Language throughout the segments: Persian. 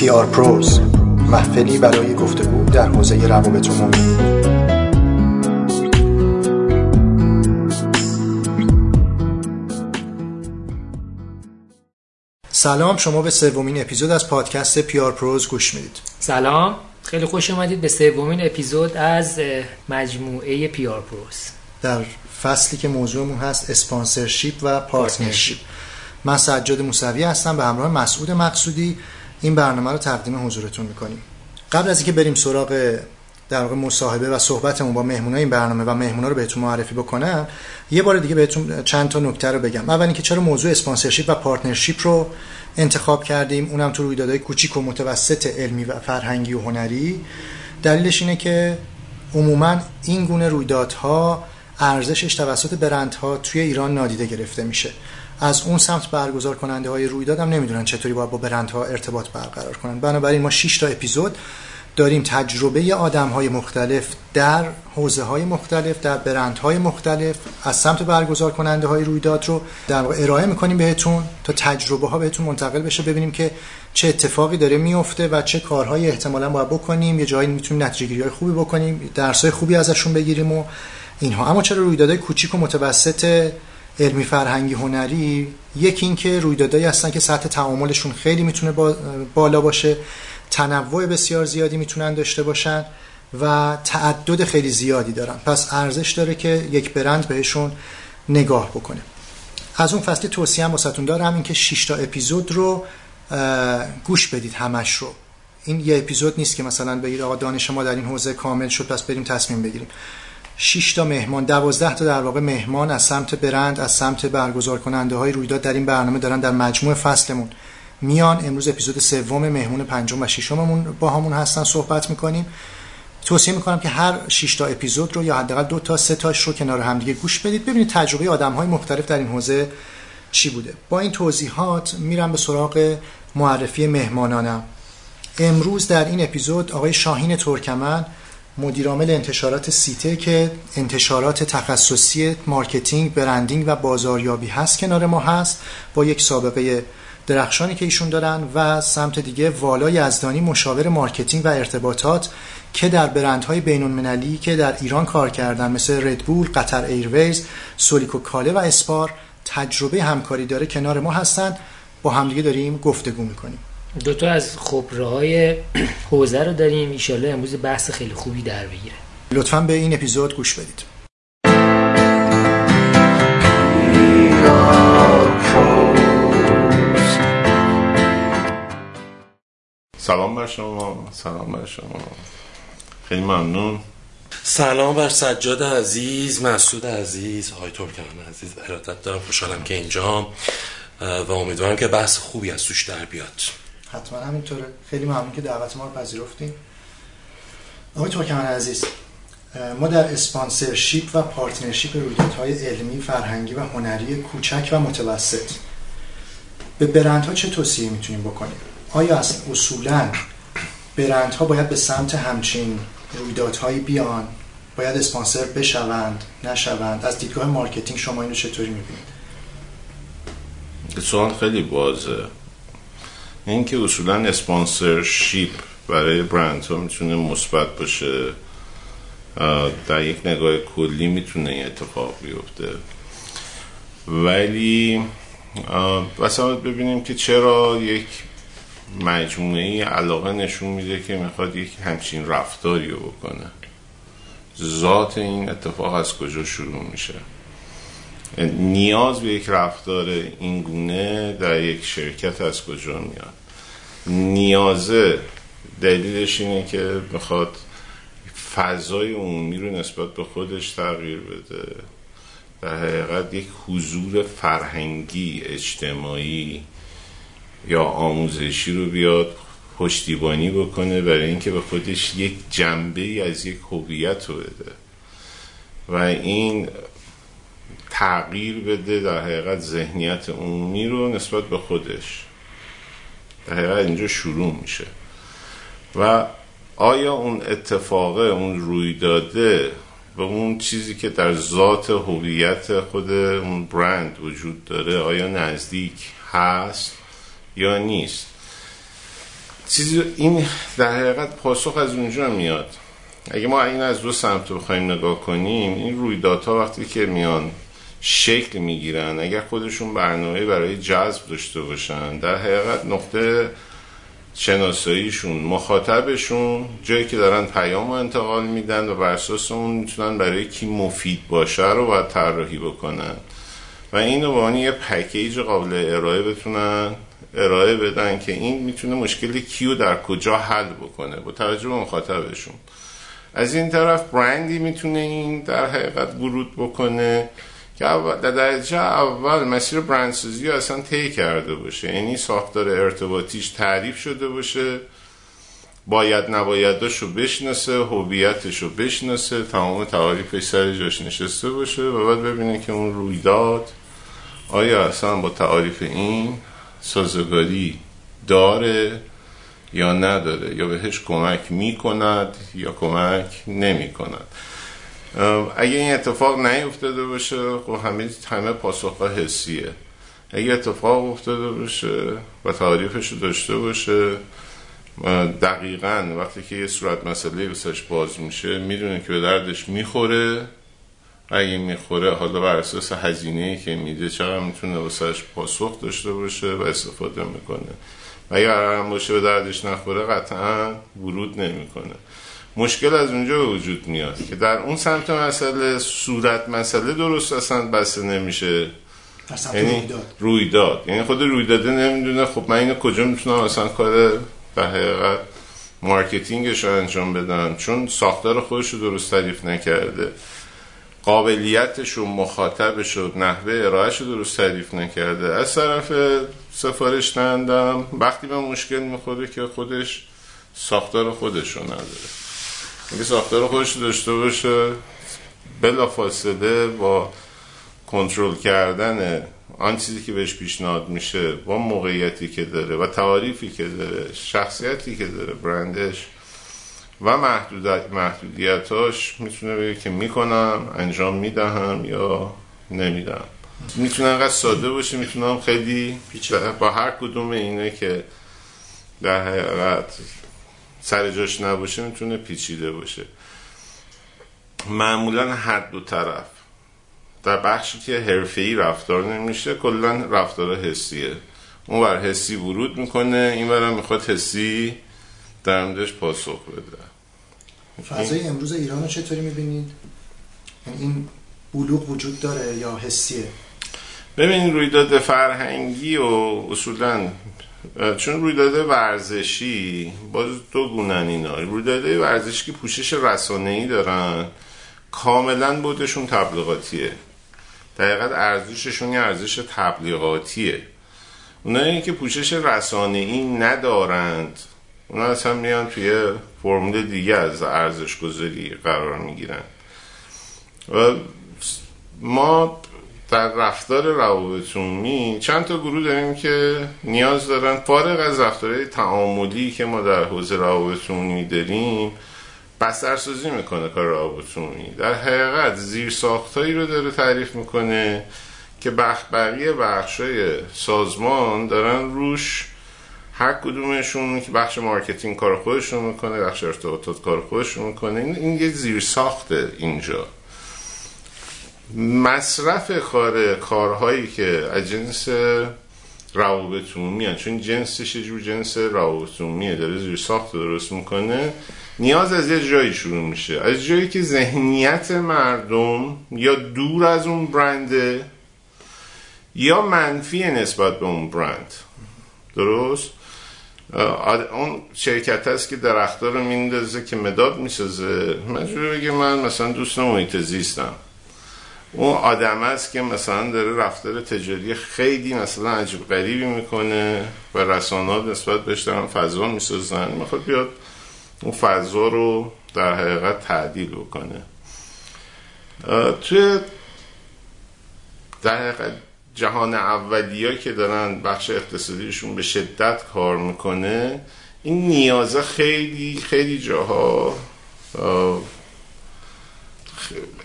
PR Pros محفلی برای گفتگو در حوزه روابط عمومی. سلام شما به سومین اپیزود از پادکست PR Pros گوش می‌دید. سلام خیلی خوش اومدید به سومین اپیزود از مجموعه PR Pros در فصلی که موضوعمون هست sponsorship و partnership من سجاد موسوی هستم به همراه مسعود مقصودی این برنامه رو تقدیم حضورتون می‌کنیم. قبل از اینکه بریم سراغ در واقع مصاحبه و صحبتمون با مهمونای این برنامه و مهمونا رو بهتون معرفی بکنم یه بار دیگه بهتون چند تا نکته رو بگم. اول اینکه چرا موضوع sponsorship و partnership رو انتخاب کردیم؟ اونم تو رویدادهای کوچیک و متوسط علمی و فرهنگی و هنری. دلیلش اینه که عموما این گونه رویدادها ارزشش توسط برندها توی ایران نادیده گرفته میشه. از اون سمت برگزار کننده های رویداد هم نمی‌دونن چطوری باید با برندها ارتباط برقرار کنن. بنابراین ما 6 تا اپیزود داریم تجربه آدم های مختلف در حوزه های مختلف در برند های مختلف از سمت برگزار کننده های رویداد رو در ارائه می‌کنیم بهتون تا تجربه ها بهتون منتقل بشه ببینیم که چه اتفاقی داره میفته و چه کارهایی احتمالا باید بکنیم. یه جایی می‌تونیم نتیجه های خوبی بکنیم درس های خوبی ازشون بگیریم و اینها. اما چرا رویدادهای کوچیک و متوسط علمی فرهنگی هنری یکی اینکه رویدادهایی هستن که سطح تعاملشون خیلی می‌تونه بالا باشه تنوع بسیار زیادی می‌تونن داشته باشن و تعدد خیلی زیادی دارن. پس ارزش داره که یک برند بهشون نگاه بکنه. از اون فصلی توصیه هم واسهتون دارم اینکه 6 تا اپیزود رو گوش بدید همش رو. این یه اپیزود نیست که مثلا بگید آقا دانش ما در این حوزه کامل شد پس بریم تصمیم بگیریم. 6 تا مهمان 12 تا در واقع مهمان از سمت برند از سمت برگزار کننده های رویداد در این برنامه دارن در مجموع فصلمون. میان امروز اپیزود سوم مهمون پنجم و ششممون با همون هستن صحبت می‌کنیم. توصیه می‌کنم که هر 6 تا اپیزود رو یا حداقل دو تا سه تاش رو کنار همدیگه گوش بدید. ببینید تجربه آدم های مختلف در این حوزه چی بوده. با این توضیحات میرم به سراغ معرفی مهمانانم. امروز در این اپیزود آقای شاهین ترکمن مدیرعامل انتشارات سیته که انتشارات تخصصی marketing، branding و بازاریابی هست کنار ما هست با یک سابقه درخشانی که ایشون دارن و سمت دیگه والا یزدانی مشاور marketing و ارتباطات که در برندهای بین‌المللی که در ایران کار کردن مثل Red Bull، Qatar Airways، سولیکو کاله و Spar تجربه همکاری داره کنار ما هستن. با همدیگه داریم گفتگو می‌کنیم. دو تا از خبره های حوزه رو داریم. ایشالله امروز بحث خیلی خوبی در بگیره. لطفا به این اپیزود گوش بدید. سلام بر شما. سلام بر شما. خیلی ممنون. سلام بر سجاد عزیز مسعود عزیز آقای ترکمن عزیز. ارادت دارم خوشحالم که اینجام و امیدوارم که بحث خوبی از توش در بیاد. حتما همینطوره خیلی ممنون که دعوت ما رو پذیرفتید آقای ترکمن عزیز ما در sponsorship و partnership رویدادهای علمی، فرهنگی و هنری کوچک و متوسط به برندها چه توصیه می‌تونیم بکنیم؟ آیا از اصولا برندها باید به سمت همچین رویدادهایی بیان؟ باید اسپانسر بشوند، نشوند؟ از دیدگاه marketing شما اینو چطوری می‌بینید؟ سوال خیلی بازه اینکه اصولا اسپانسرشیپ برای برند ها می‌تونه مثبت باشه در یک نگاه کلی می‌تونه این اتفاق بیفته. ولی مثلا ببینیم که چرا یک مجموعه علاقه نشون میده که می‌خواد یک همچین رفتاری رو بکنه. ذات این اتفاق از کجا شروع میشه؟ نیاز به یک رفتار این گونه در یک شرکت از کجا میاد؟ نیازه دلیلش اینه که می‌خواد فضای عمومی رو نسبت به خودش تغییر بده. در حقیقت یک حضور فرهنگی اجتماعی یا آموزشی رو بیاد پشتیبانی بکنه برای اینکه به خودش یک جنبه ای از یک هویت رو بده. و این تغییر بده در حقیقت ذهنیت عمومی رو نسبت به خودش. حقیقت اینجا شروع میشه. و آیا اون اتفاقه اون روی داده و اون چیزی که در ذات هویت خود اون برند وجود داره آیا نزدیک هست یا نیست؟ چیزی این در حقیقت پاسخ از اونجا میاد. اگه ما این از دو سمت بخوایم نگاه کنیم این رویدادها وقتی که میان شکل می‌گیرن. اگر خودشون برنامه برای جذب داشته باشن در حقیقت نقطه شناساییشون مخاطبشون جایی که دارن پیام رو انتقال میدن و بر اساس اون می‌تونن برای کی مفید باشه رو باید طراحی بکنن. و اینو به یه پکیج قابل ارائه بتونن ارائه بدن که این می‌تونه مشکل کیو در کجا حل بکنه با توجه به مخاطبشون. از این طرف برندی می‌تونه این در حقیقت ورود بکنه. که در درجه اول مسیر برندسازی اصلا طی کرده باشه. یعنی ساختار ارتباطیش تعریف شده باشه. باید نبایداش رو بشناسه هویتش رو بشناسه تمام تعاریفش سر جاش نشسته باشه و بعد ببینه که اون رویداد آیا اصلا با تعاریف این سازگاری داره یا نداره یا بهش کمک می‌کند یا کمک نمی کند اگه این اتفاق نیفتاده باشه خب همه همه پاسخ حسیه. اگه اتفاق افتاده باشه و تعریفش رو داشته باشه دقیقا وقتی که یه صورت مسئله بسش باز میشه می‌دونه که به دردش می‌خوره. اگه می‌خوره حالا بر اساس هزینه که میده چقدر می‌تونه واسهش پاسخ داشته باشه و استفاده می‌کنه. و قرارم باشه به دردش نخوره قطعا ورود نمی‌کنه. مشکل از اونجا به وجود میاد که در اون سمت مسئله صورت مسئله درست اصلا بسته نمیشه. یعنی رویداد. یعنی خود رویداده نمی‌دونه. خب من اینو کجا می‌تونم اصلا کار به حقیقت مارکتینگش رو انجام بدم؟ چون ساختار خودش رو درست تعریف نکرده. قابلیتش و مخاطبش و نحوه ارائهش رو درست تعریف نکرده. از طرف سفارش دهندم وقتی به مشکل می‌خوره که خودش ساختار خودش رو نداره. اگه ساختار خودش داشته باشه بلا فاصله با کنترل کردن آن چیزی که بهش پیشنهاد میشه با موقعیتی که داره و تعاریفی که داره شخصیتی که داره برندش و محدودیت محدودیتاش می‌تونه بگه که می‌کنم انجام می‌دهم یا نمیدم می‌تونه انقدر ساده باشه می‌تونم خیلی با هر کدوم اینه که در حقیقت سر جاش نباشه می‌تونه پیچیده باشه معمولا هر دو طرف در بخشی که حرفه‌ای رفتار نمیشه کلا رفتار حسیه اون بر حسی ورود می‌کنه این برم می‌خواد حسی در موردش پاسخ بده فضای امروز ایران رو چطوری می‌بینید؟ یعنی این بلوغ وجود داره یا حسیه؟ ببینید رویداد فرهنگی و اصولا چون رویداد ورزشی باز دو گونن اینا. رویداد ورزشی که پوشش ای دارن کاملا بودشون تبلیغاتیه. دقیقت ارزششون یه ارزش تبلیغاتیه. اونایی که پوشش ای ندارند. اونا اصلا میان توی فرمول دیگه از ارزش گذاری قرار می‌گیرن. و ما در رفتار روابط عمومی چند تا گروه داریم که نیاز دارن فارغ از رفتارهای تعاملی که ما در حوزه روابط عمومی داریم بسترسازی می‌کنه کار روابط عمومی در حقیقت زیر ساختایی رو داره تعریف می‌کنه که بقیه بخشای سازمان دارن روش هر کدومشون که بخش marketing کار خودشون می‌کنه بخش ارتباطات کار خودشون می‌کنه. این, این یه زیر ساخته اینجا. مصرف کار کارهایی که از جنس روابط عمومی چون جنسش جور جنس روابط عمومیه داره زیر ساخت درست می‌کنه. نیاز از یه جایی شروع میشه. از جایی که ذهنیت مردم یا دور از اون برنده یا منفی نسبت به اون برند. درست؟ اون شرکت هست که درختها رو میندازه که مداد می‌سازه. مجبور بگه من مثلا دوست محیط زیستم. اون آدم است که مثلا داره رفتار تجاری خیلی مثلا عجیب غریبی می‌کنه و رسانات نسبت بهش دارن فضا می‌سازن می‌خواد بیاد اون فضا رو در حقیقت تعدیل بکنه. توی در حقیقت جهان اولیه که دارن بخش اقتصادیشون به شدت کار می‌کنه این نیازه خیلی خیلی جاها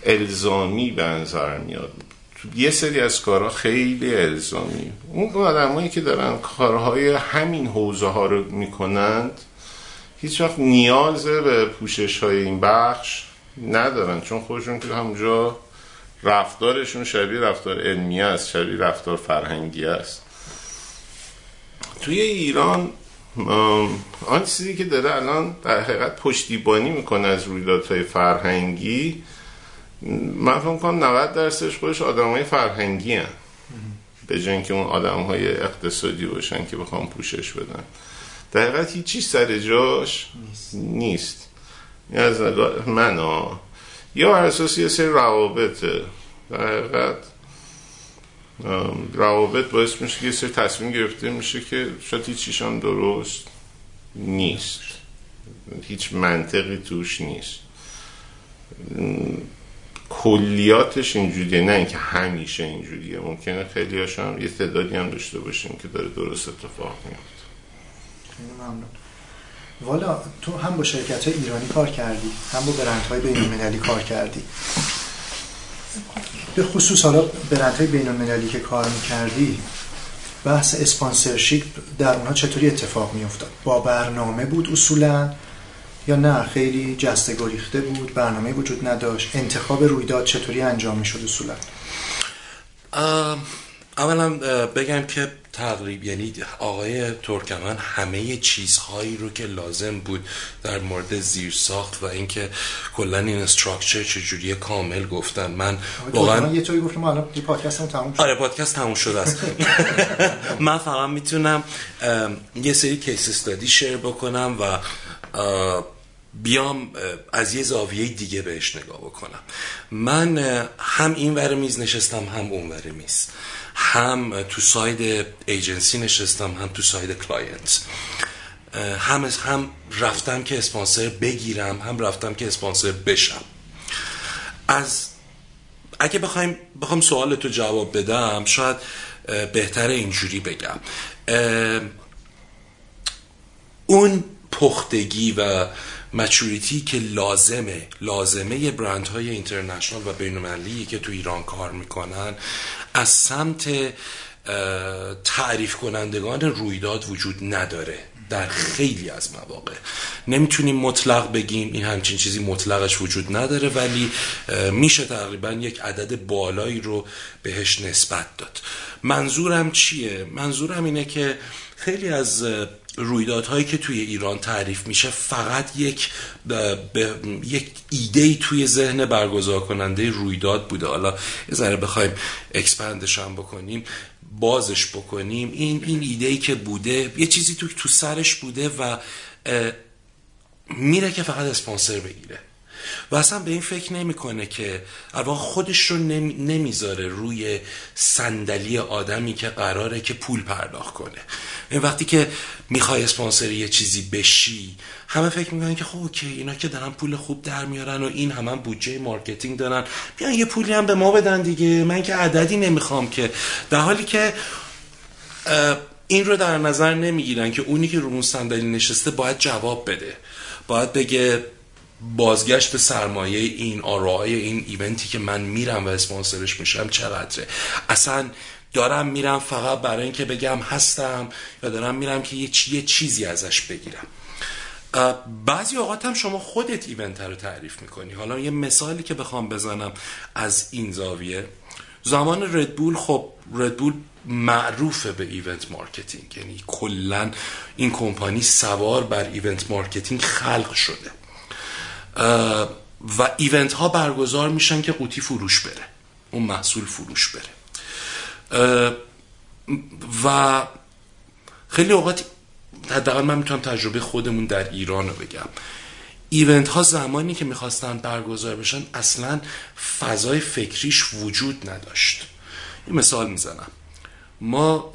الزامی به نظر میاد. یه سری از کارها خیلی الزامی. اون آدمایی که دارن کارهای همین حوزه ها رو می‌کنند هیچ وقت نیاز به پوشش های این بخش ندارن. چون خودشون که همونجا رفتارشون شبیه رفتار علمی است شبیه رفتار فرهنگی است. توی ایران آن چیزی که داره الان در حقیقت پشتیبانی می‌کنه از رویدادهای فرهنگی من فکر کنم 90 درصدش خودش آدم های فرهنگی هن. به جای که اون آدم های اقتصادی باشن که بخوام پوشش بدن. در حقیقت هیچی سر جاش نیست, نیست. از نگاه من ها یا هر اساس یه سری روابطه. در حقیقت روابط باعث میشه که یه سری تصمیم گرفته میشه که شاید هیچیشان درست نیست. هیچ منطقی توش نیست. کلیاتش اینجوریه نه اینکه همیشه اینجوریه. ممکنه خیلی هاشم یه تعدادی هم داشته باشیم که داره درست اتفاق ممنون. والا تو هم با شرکت های ایرانی کار کردی هم با برند های بین کار کردی. به خصوص حالا برند های بین که کار می‌کردی بحث اسپانسرشیپ در اونها چطوری اتفاق میافتاد؟ با برنامه بود اصولا؟ یا نه خیلی جسته گریخته بود برنامه وجود نداشت. انتخاب رویداد چطوری انجام می‌شد اصولا اولا بگم که تقریب یعنی آقای ترکمن همه چیزهایی رو که لازم بود در مورد زیر ساخت و اینکه کلا این استراکچر چجوری کامل گفتن من واقعا یه طوری گفتم الان پادکست تموم شد. آره پادکست تموم شده است. من فقط می‌تونم یه سری کیس استادی شیر بکنم و بیام از یه زاویه دیگه بهش نگاه بکنم. من هم این ور میز نشستم هم اون ور میز. هم تو side agency نشستم هم تو side client. هم هم رفتم که اسپانسر بگیرم هم رفتم که اسپانسر بشم. از اگه بخوایم بخوام سوالتو جواب بدم شاید بهتر اینجوری بگم. اون پختگی و مچوریتی که لازمه لازمه برند های اینترنشنال و بینالمللی که تو ایران کار می‌کنن. از سمت تعریف کنندگان رویداد وجود نداره در خیلی از مواقع. نمی‌تونیم مطلق بگیم این همچین چیزی مطلقش وجود نداره ولی میشه تقریبا یک عدد بالایی رو بهش نسبت داد. منظورم چیه؟ منظورم اینه که خیلی از رویدادهایی که توی ایران تعریف میشه فقط یک یک ایده ای توی ذهن برگزار کننده رویداد بوده. حالا یه ذره بخوایم expand ش هم بکنیم بازش بکنیم. این این ایده ای که بوده یه چیزی تو تو سرش بوده و میره که فقط اسپانسر بگیره. و اصلا به این فکر نمی‌کنه که الان خودش رو نمی‌ذاره روی صندلی آدمی که قراره که پول پرداخت کنه. این وقتی که می‌خوای اسپانسر یه چیزی بشی همه فکر می‌کنن که خب OK اینا که دارن پول خوب در میارن و این همه بودجه marketing دارن. بیان یه پولی هم به ما بدن دیگه. من که عددی نمی‌خوام که. در حالی که این رو در نظر نمی‌گیرن که اونی که رو اون صندلی نشسته باید جواب بده. باید بگه بازگشت سرمایه این ROI این event ی که من میرم و اسپانسرش میشم چقدره؟ اصلا دارم میرم فقط برای اینکه بگم هستم یا دارم میرم که یه, یه چیزی ازش بگیرم. بعضی اوقات هم شما خودت event رو تعریف می‌کنی. حالا یه مثالی که بخوام بزنم از این زاویه. زمان Red Bull خب Red Bull معروفه به event marketing. یعنی کلا این کمپانی سوار بر event marketing خلق شده. و ایونت ها برگزار میشن که قوطی فروش بره. اون محصول فروش بره. و خیلی اوقات حداقل من می‌تونم تجربه خودمون در ایران رو بگم. ایونت ها زمانی که می‌خواستن برگزار بشن اصلا فضای فکریش وجود نداشت. یه مثال می‌زنم. ما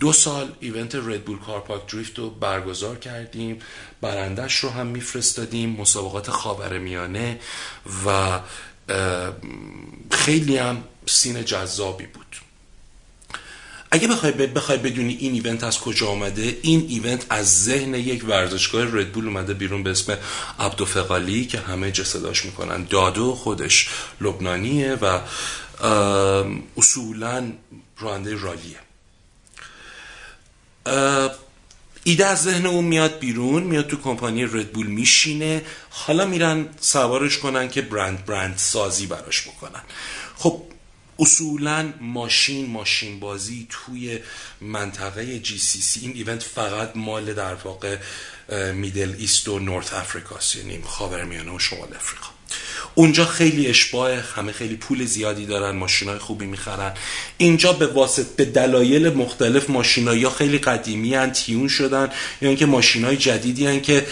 دو سال ایونت ردبول کار پاک دریفت رو برگزار کردیم. برندش رو هم میفرستادیم مسابقات خاور میانه و خیلی هم سین جذابی بود. اگه بخوای بخوای بدونی این ایونت از کجا آمده این ایونت از ذهن یک ورزشگاه ردبول اومده بیرون به اسم عبدالفقالی که همه جسداش می‌کنن. دادو خودش لبنانیه و اصولا راننده رالیه. ایده از ذهن اون میاد بیرون میاد تو کمپانی ردبول میشینه. حالا میرن سوارش کنن که برند برند سازی براش بکنن. خب اصولا ماشین ماشین بازی توی منطقه جی سی سی این ایونت فقط مال در واقع میدل ایست و نورت افریقاست یعنی خاورمیانه و شمال افریقا. اونجا خیلی اشباه همه خیلی پول زیادی دارن ماشینای خوبی می‌خرن. اینجا به واسط به دلایل مختلف ماشینایی یا خیلی قدیمی هن تیون شدن یا اینکه ماشینای جدیدی هن که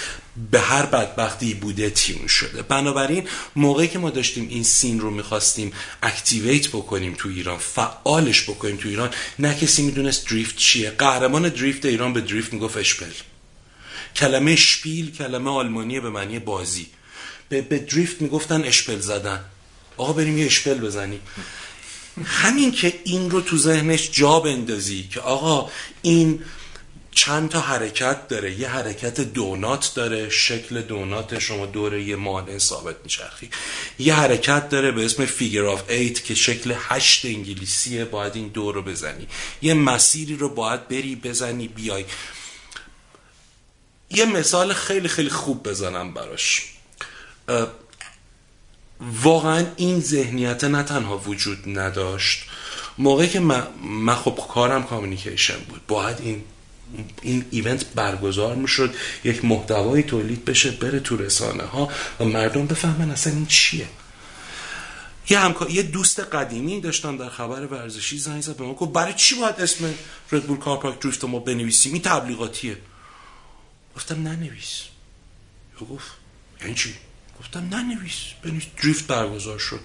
به هر بدبختی بوده تیون شده. بنابراین موقعی که ما داشتیم این سین رو می‌خواستیم اکتیویت بکنیم تو ایران فعالش بکنیم تو ایران نه کسی می‌دونست دریفت چیه. قهرمان دریفت ایران به دریفت می‌گفت اشپل. کلمه شپیل کلمه آلمانیه به معنی بازی. به, به دریفت می‌گفتن اشپل زدن. آقا بریم یه اشپل بزنیم. همین که این رو تو ذهنش جا بندازی که آقا این چند تا حرکت داره. یه حرکت دونات داره. شکل دونات شما دوره یه مانع ثابت میچرخی. یه حرکت داره به اسم فیگر آف ایت که شکل هشت انگلیسیه. باید این دور رو بزنی. یه مسیری رو باید بری بزنی. بیای. یه مثال خیلی خیلی خوب بزنم براش. واقعا این ذهنیت نه تنها وجود نداشت موقعی که من, خب کارم کامیونیکیشن بود. باید این این ایونت برگزار می‌شد یک محتوایی تولید بشه بره تو رسانه ها و مردم بفهمن اصلا این چیه. یه همکار یه دوست قدیمی داشتم در خبر ورزشی زنگ زد به ما گفت برای چی باید اسم ردبول کار پارک دریفت ما بنویسیم؟ این تبلیغاتیه. گفتم ننویس. گفت یعنی چی؟ گفتم ننویس بنویس. دریفت برگزار شد.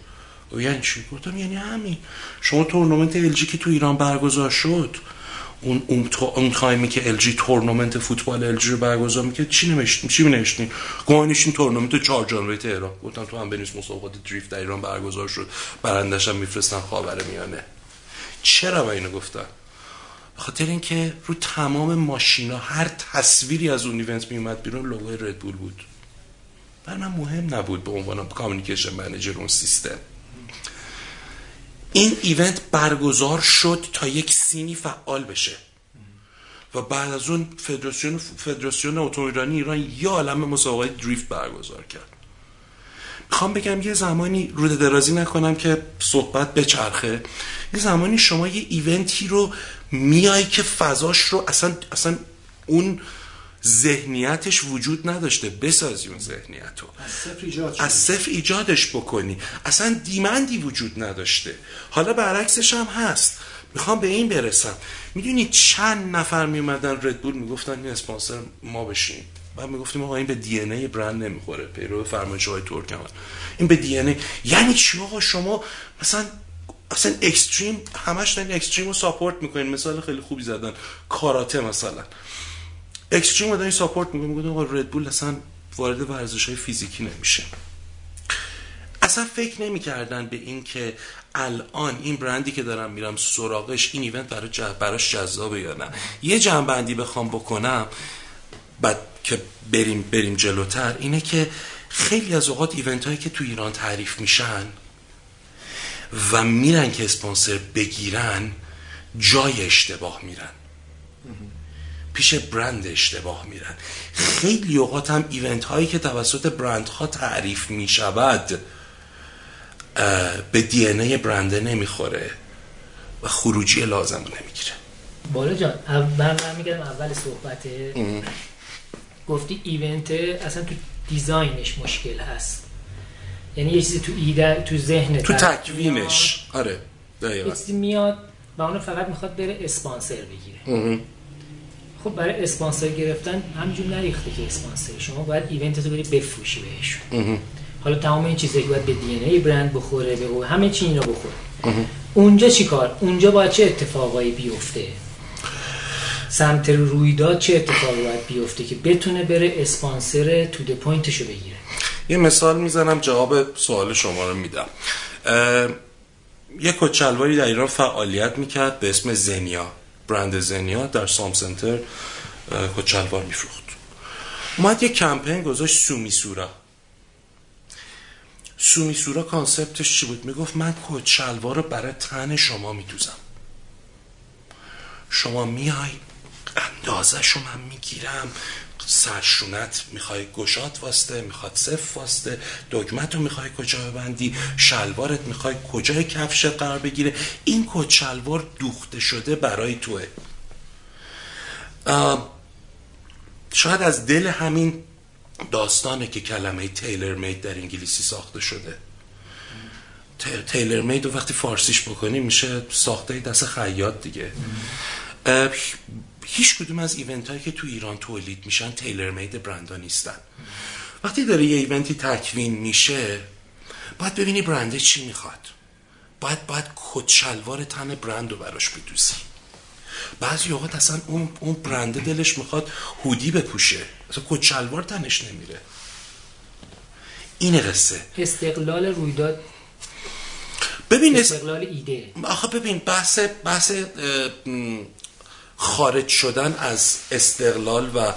و یعنی چی؟ گفتم یعنی همین. شما تورنمنت LG که تو ایران برگزار شد اون اون, اون تایمی که LG تورنمنت فوتبال LG رو برگزار می‌کرد چی می‌نوشتیم چی نوشتیم گوانشین تورنمنت چهار January تهران. گفتم تو هم بنویس مسابقات دریفت در ایران برگزار شد. برندش هم میفرستن خاور میانه. چرا با اینو گفتم؟ خاطر اینکه رو تمام ماشینا هر تصویری از اون event میومد بیرون لوگوی Red Bull بود. بر من مهم نبود به عنوان communication manager اون سیستم. این event برگزار شد تا یک scene ی فعال بشه. و بعد از اون فدراسیون فدراسیون اتومبیلرانی ایران یه عالم مسابقه دریفت برگزار کرد. می‌خوام بگم یه زمانی روده درازی نکنم که صحبت بچرخه. یه زمانی شما یه event ی رو میای که فضاش رو اصلا اصلا اون ذهنیتش وجود نداشته بسازی اون ذهنیت رو از صفر ایجادش بکنی. اصلا دیمندی وجود نداشته. حالا برعکسش هم هست. می‌خوام به این برسم. می‌دونی چند نفر میومدن ردبول می‌گفتن این اسپانسر ما بشیم بعد می‌گفتیم آقا این به دی ای برند نمی‌خوره. پیرو فرمایش های ترک این به دی ای. یعنی چی آقا؟ شما مثلا اصلا extreme همش دارین extreme رو ساپورت می‌کنین. مثال خیلی خوبی زدن. کاراته مثلا. extreme رو دارین ساپورت می‌کنین میگن آقا Red Bull اصلا وارد ورزش های فیزیکی نمیشه. اصلا فکر نمی‌کردن به این که الان این برندی که دارم میرم سراغش این event برای براش جذابه یا نه. یه جمع‌بندی بخوام بکنم بعد که بریم بریم جلوتر اینه که خیلی از اوقات ایونت هایی که تو ایران تعریف میشن و میرن که اسپانسر بگیرن جای اشتباه میرن. پیش برند اشتباه میرن. خیلی اوقات هم ایونت هایی که توسط برند ها تعریف می‌شود به دی ای برنده نمی‌خوره و خروجی لازم نمی‌گیره. بالا جان من میگم اول صحبت. گفتی event اصلا تو design ش مشکل هست. یعنی یه چیزی تو ایده تو ذهن تو تکوینش. آره دقیقاً. میاد و اونو فقط می‌خواد بره اسپانسر بگیره. خب برای اسپانسر گرفتن همینجور نریخته که اسپانسر. شما باید event رو بری بفروشی بهشون. حالا تمام این چیزایی باید به DNA برند بخوره به همه چی این رو بخوره اونجا چی کار؟ اونجا باید چه اتفاقایی بیفته؟ سمت رویداد چه اتفاقی باید بیفته که بتونه بره اسپانسر to the point شو بگیره؟ یه مثال می‌زنم جواب سوال شما رو میدم. یه کت شلواری در ایران فعالیت می‌کرد به اسم زنیا. برند زنیا در سام سنتر کت شلوار میفروخت. اومد یه کمپین گذاشت su misura su misura concept ش چی بود؟ می‌گفت من کت شلوار رو برای تن شما میدوزم. شما میای اندازه شو من می‌گیرم. سرشونت می‌خوای گشات واسته می‌خواد صف واسته دگمت رو می‌خوای کجا ببندی شلوارت می‌خوای کجای کفشت قرار بگیره. این کت شلوار دوخته شده برای توه. شاید از دل همین داستانه که کلمه تیلر مید در انگلیسی ساخته شده. تیلر مید وقتی فارسیش بکنی میشه ساخته دست خیاط دیگه. هیچ کدوم از ایونت هایی که تو ایران تولید میشن تیلر مید برندا نیستن. وقتی داره یه ایونتی تکوین میشه باید ببینی برنده چی می‌خواد. باید باید کت تن برند رو براش بدوزی. بعضی اوقات اصلا اون, اون برنده دلش می‌خواد هودی بپوشه. اصلا کت شلوار تنش نمیره. این قصه. استقلال رویداد. ببین استقلال ایده. آخه ببین بحث بحث خارج شدن از استقلال و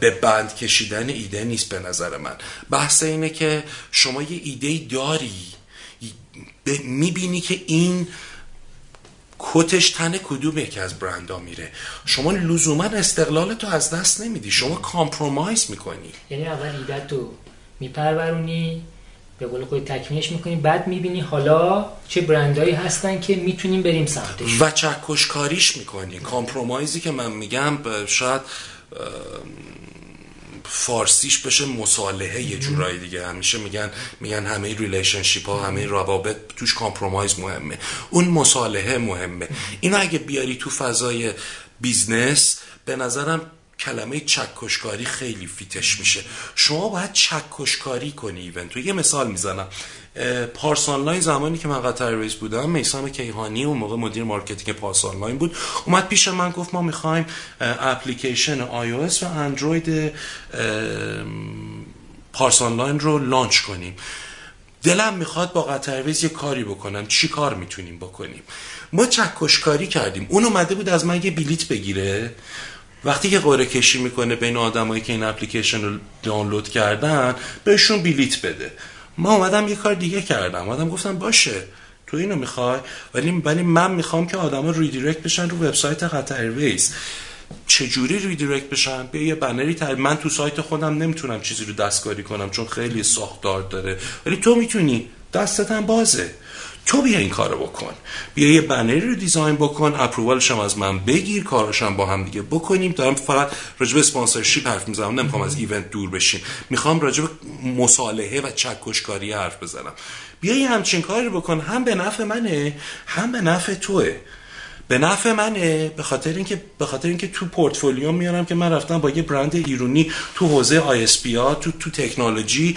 به بند کشیدن ایده نیست به نظر من. بحث اینه که شما یه ایده داری می‌بینی که این کتش تن کدوم یکی از برندا میره. شما لزوما استقلال تو از دست نمیدی شما کامپرومایز می‌کنی. یعنی اول ایده تو میپرورونی به قول خود تکمیلش می‌کنیم بعد می‌بینی حالا چه برندهایی هستن که می‌تونیم بریم سمتش. و چکشکاریش می‌کنی. compromise ی که من میگم شاید فارسیش بشه مصالحه یه جورایی دیگه. همیشه میگن میگن همه relationship ها همه روابط توش compromise مهمه. اون مصالحه مهمه. اینو اگه بیاری تو فضای business به نظرم کلمه چکشکاری خیلی fit ش میشه. شما باید چکشکاری کنی event و یه مثال می‌زنم. پارس آنلاین زمانی که من Qatar Airways بودم میسام کیهانی اون موقع مدیر marketing پارس آنلاین بود اومد پیش من گفت ما می‌خوایم اپلیکیشن آی و اندروید پارس آنلاین رو launch کنیم. دلم می‌خواد با قطر یه کاری بکنم. چی کار می‌تونیم بکنیم؟ ما چکشکاری کردیم. اون اومده بود از من یه بلیت بگیره. وقتی که قرعه کشی می‌کنه بین آدمایی که این اپلیکیشن رو دانلود کردن بهشون بلیت بده. ما اومدم یه کار دیگه کردم. اومدم گفتم باشه تو اینو می‌خوای؟ ولی ولی من می‌خوام که آدما redirect بشن رو وبسایت Qatar Airways چجوری redirect بشن؟ به یه بنری تر من تو سایت خودم نمی‌تونم چیزی رو دستکاری کنم چون خیلی ساختار داره. ولی تو می‌تونی. دستت هم بازه. تو بیا این کارو بکن. بیا یه بنری رو design بکن approval ش هم از من بگیر کارش هم با هم دیگه بکنیم. دارم فقط راجب sponsorship حرف می‌زنم نمی‌خوام از event دور بشیم. می‌خوام راجب مصالحه و چکشکاری حرف بزنم. بیا یه همچین کاری رو بکن هم به نفع منه هم به نفع توه. به نفع منه به خاطر اینکه به خاطر اینکه تو پورتفولیو میارم که من رفتم با یه برند ایرونی تو حوزه ISP ها تو تو تکنولوژی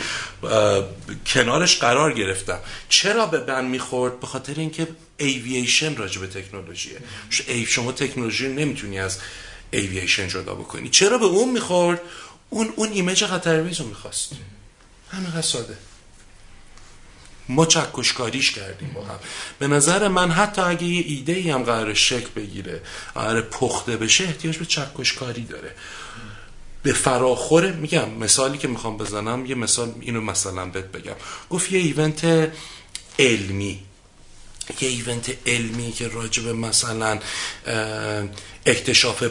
کنارش قرار گرفتم. چرا به من می‌خورد؟ به خاطر اینکه ایوییشن راجع به تکنولوژیه. شما تکنولوژی نمی‌تونی از ایوییشن جدا بکنی. چرا به اون می‌خورد؟ اون اون image Qatar Airways رو می‌خواست. همین ساده. ما چکشکاریش کردیم با هم. به نظر من حتی اگه یه ایده ای هم قرار شکل بگیره قرار پخته بشه احتیاج به چکشکاری داره. به فراخور میگم مثالی که می‌خوام بزنم یه مثال اینو مثلا بهت بگم. گفت یه ایونت علمی. یه ایونت علمی که راجب مثلا اکتشاف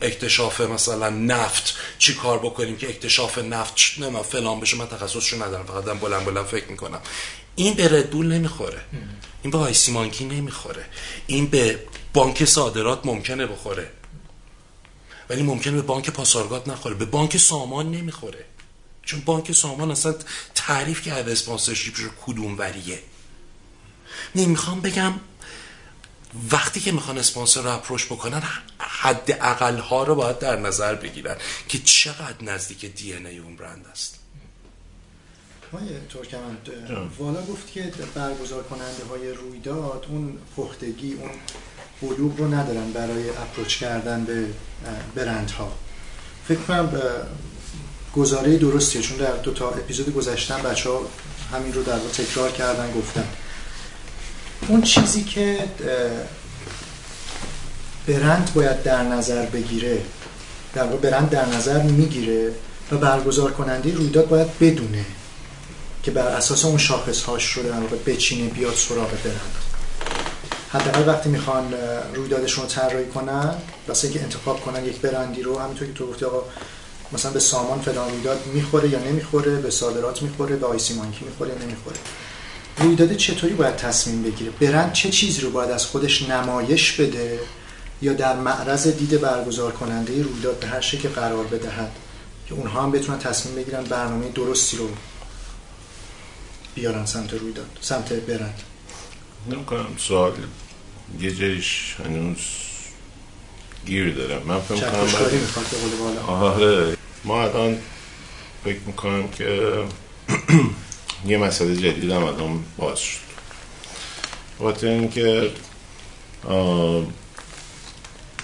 اکتشاف مثلا نفت چی کار بکنیم که اکتشاف نفت نه فلان بشه من تخصصشو ندارم فقط بلند بلند فکر می‌کنم. این به ردبول نمی‌خوره. این به آیسی مانکی نمی‌خوره. این به بانک صادرات ممکنه بخوره. ولی ممکنه به بانک پاسارگاد نخوره. به بانک سامان نمی‌خوره. چون بانک سامان اصلا تعریف کرده اسپانسرشیپ رو کدوم وریه. نمی‌خوام بگم وقتی که می‌خوان اسپانسر رو اپروش بکنن حد اقل ها رو باید در نظر بگیرن که چقدر نزدیک دی ای اون برند است. های ترکمند والا گفت که برگزار کننده های رویداد اون پختگی اون بلوغ رو ندارن برای اپروچ کردن به برندها فکر کنم گزاره درستیه چون در دو تا اپیزود گذشتن بچه ها همین رو در تکرار کردن گفتن. اون چیزی که برند باید در نظر بگیره در واقع برند در نظر می‌گیره و برگزار کننده رویداد باید بدونه. که بر اساس اون شاخص هاش رو در بچینه بیاد سراغ برند. حداقل وقتی می‌خوان رویدادشون رو طراحی کنن واسه اینکه انتخاب کنن یک برندی رو همینطور که تو گفتی آقا مثلا به سامان فلان رویداد می‌خوره یا نمی‌خوره به صادرات می‌خوره به آیسی مانکی می‌خوره یا نمی‌خوره. رویداد چطوری باید تصمیم بگیره؟ برند چه چیزی رو باید از خودش نمایش بده یا در معرض دید برگزار کننده رویداد به هر که قرار بدهد؟ که اونها هم بتونن تصمیم بگیرن برنامه درستی رو بیارن سمت رویداد سمت برند. نمی‌کنم سوال یه جایش هنوز گیر دارم من فکر کنم آره. ما الان فکر می‌کنم که یه مسئله جدید هم الان باز شد. خاطر اینکه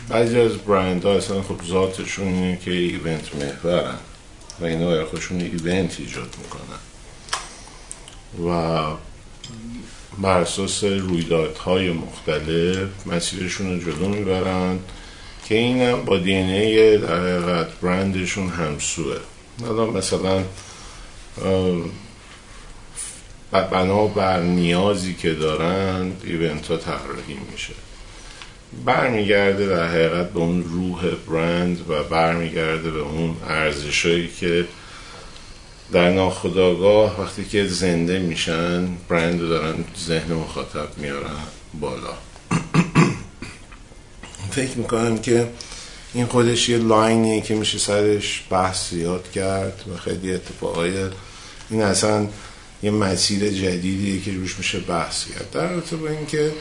بعضی از برند ها اصلا خب ذاتشون اینه که ایونت محورن و اینا برای خودشون ایونت ایجاد می‌کنن. و بر اساس رویدادهای مختلف مسیرشون رو جلو می‌برن که اینم با دی ای در حقیقت برندشون همسوه حالا مثلا بنا بر نیازی که دارند ایونت ها طراحی میشه. برمیگرده در حقیقت به اون روح برند و برمیگرده به اون ارزشهایی که در ناخداگاه وقتی که زنده میشن برند دارن ذهن مخاطب میارن بالا. فکر می‌کنم که این خودش یه لاینیه که میشه سرش بحث زیاد کرد و خیلی اتفاقای این اصلا یه مسیر جدیدیه که روش میشه بحث کرد. در رابطه با اینکه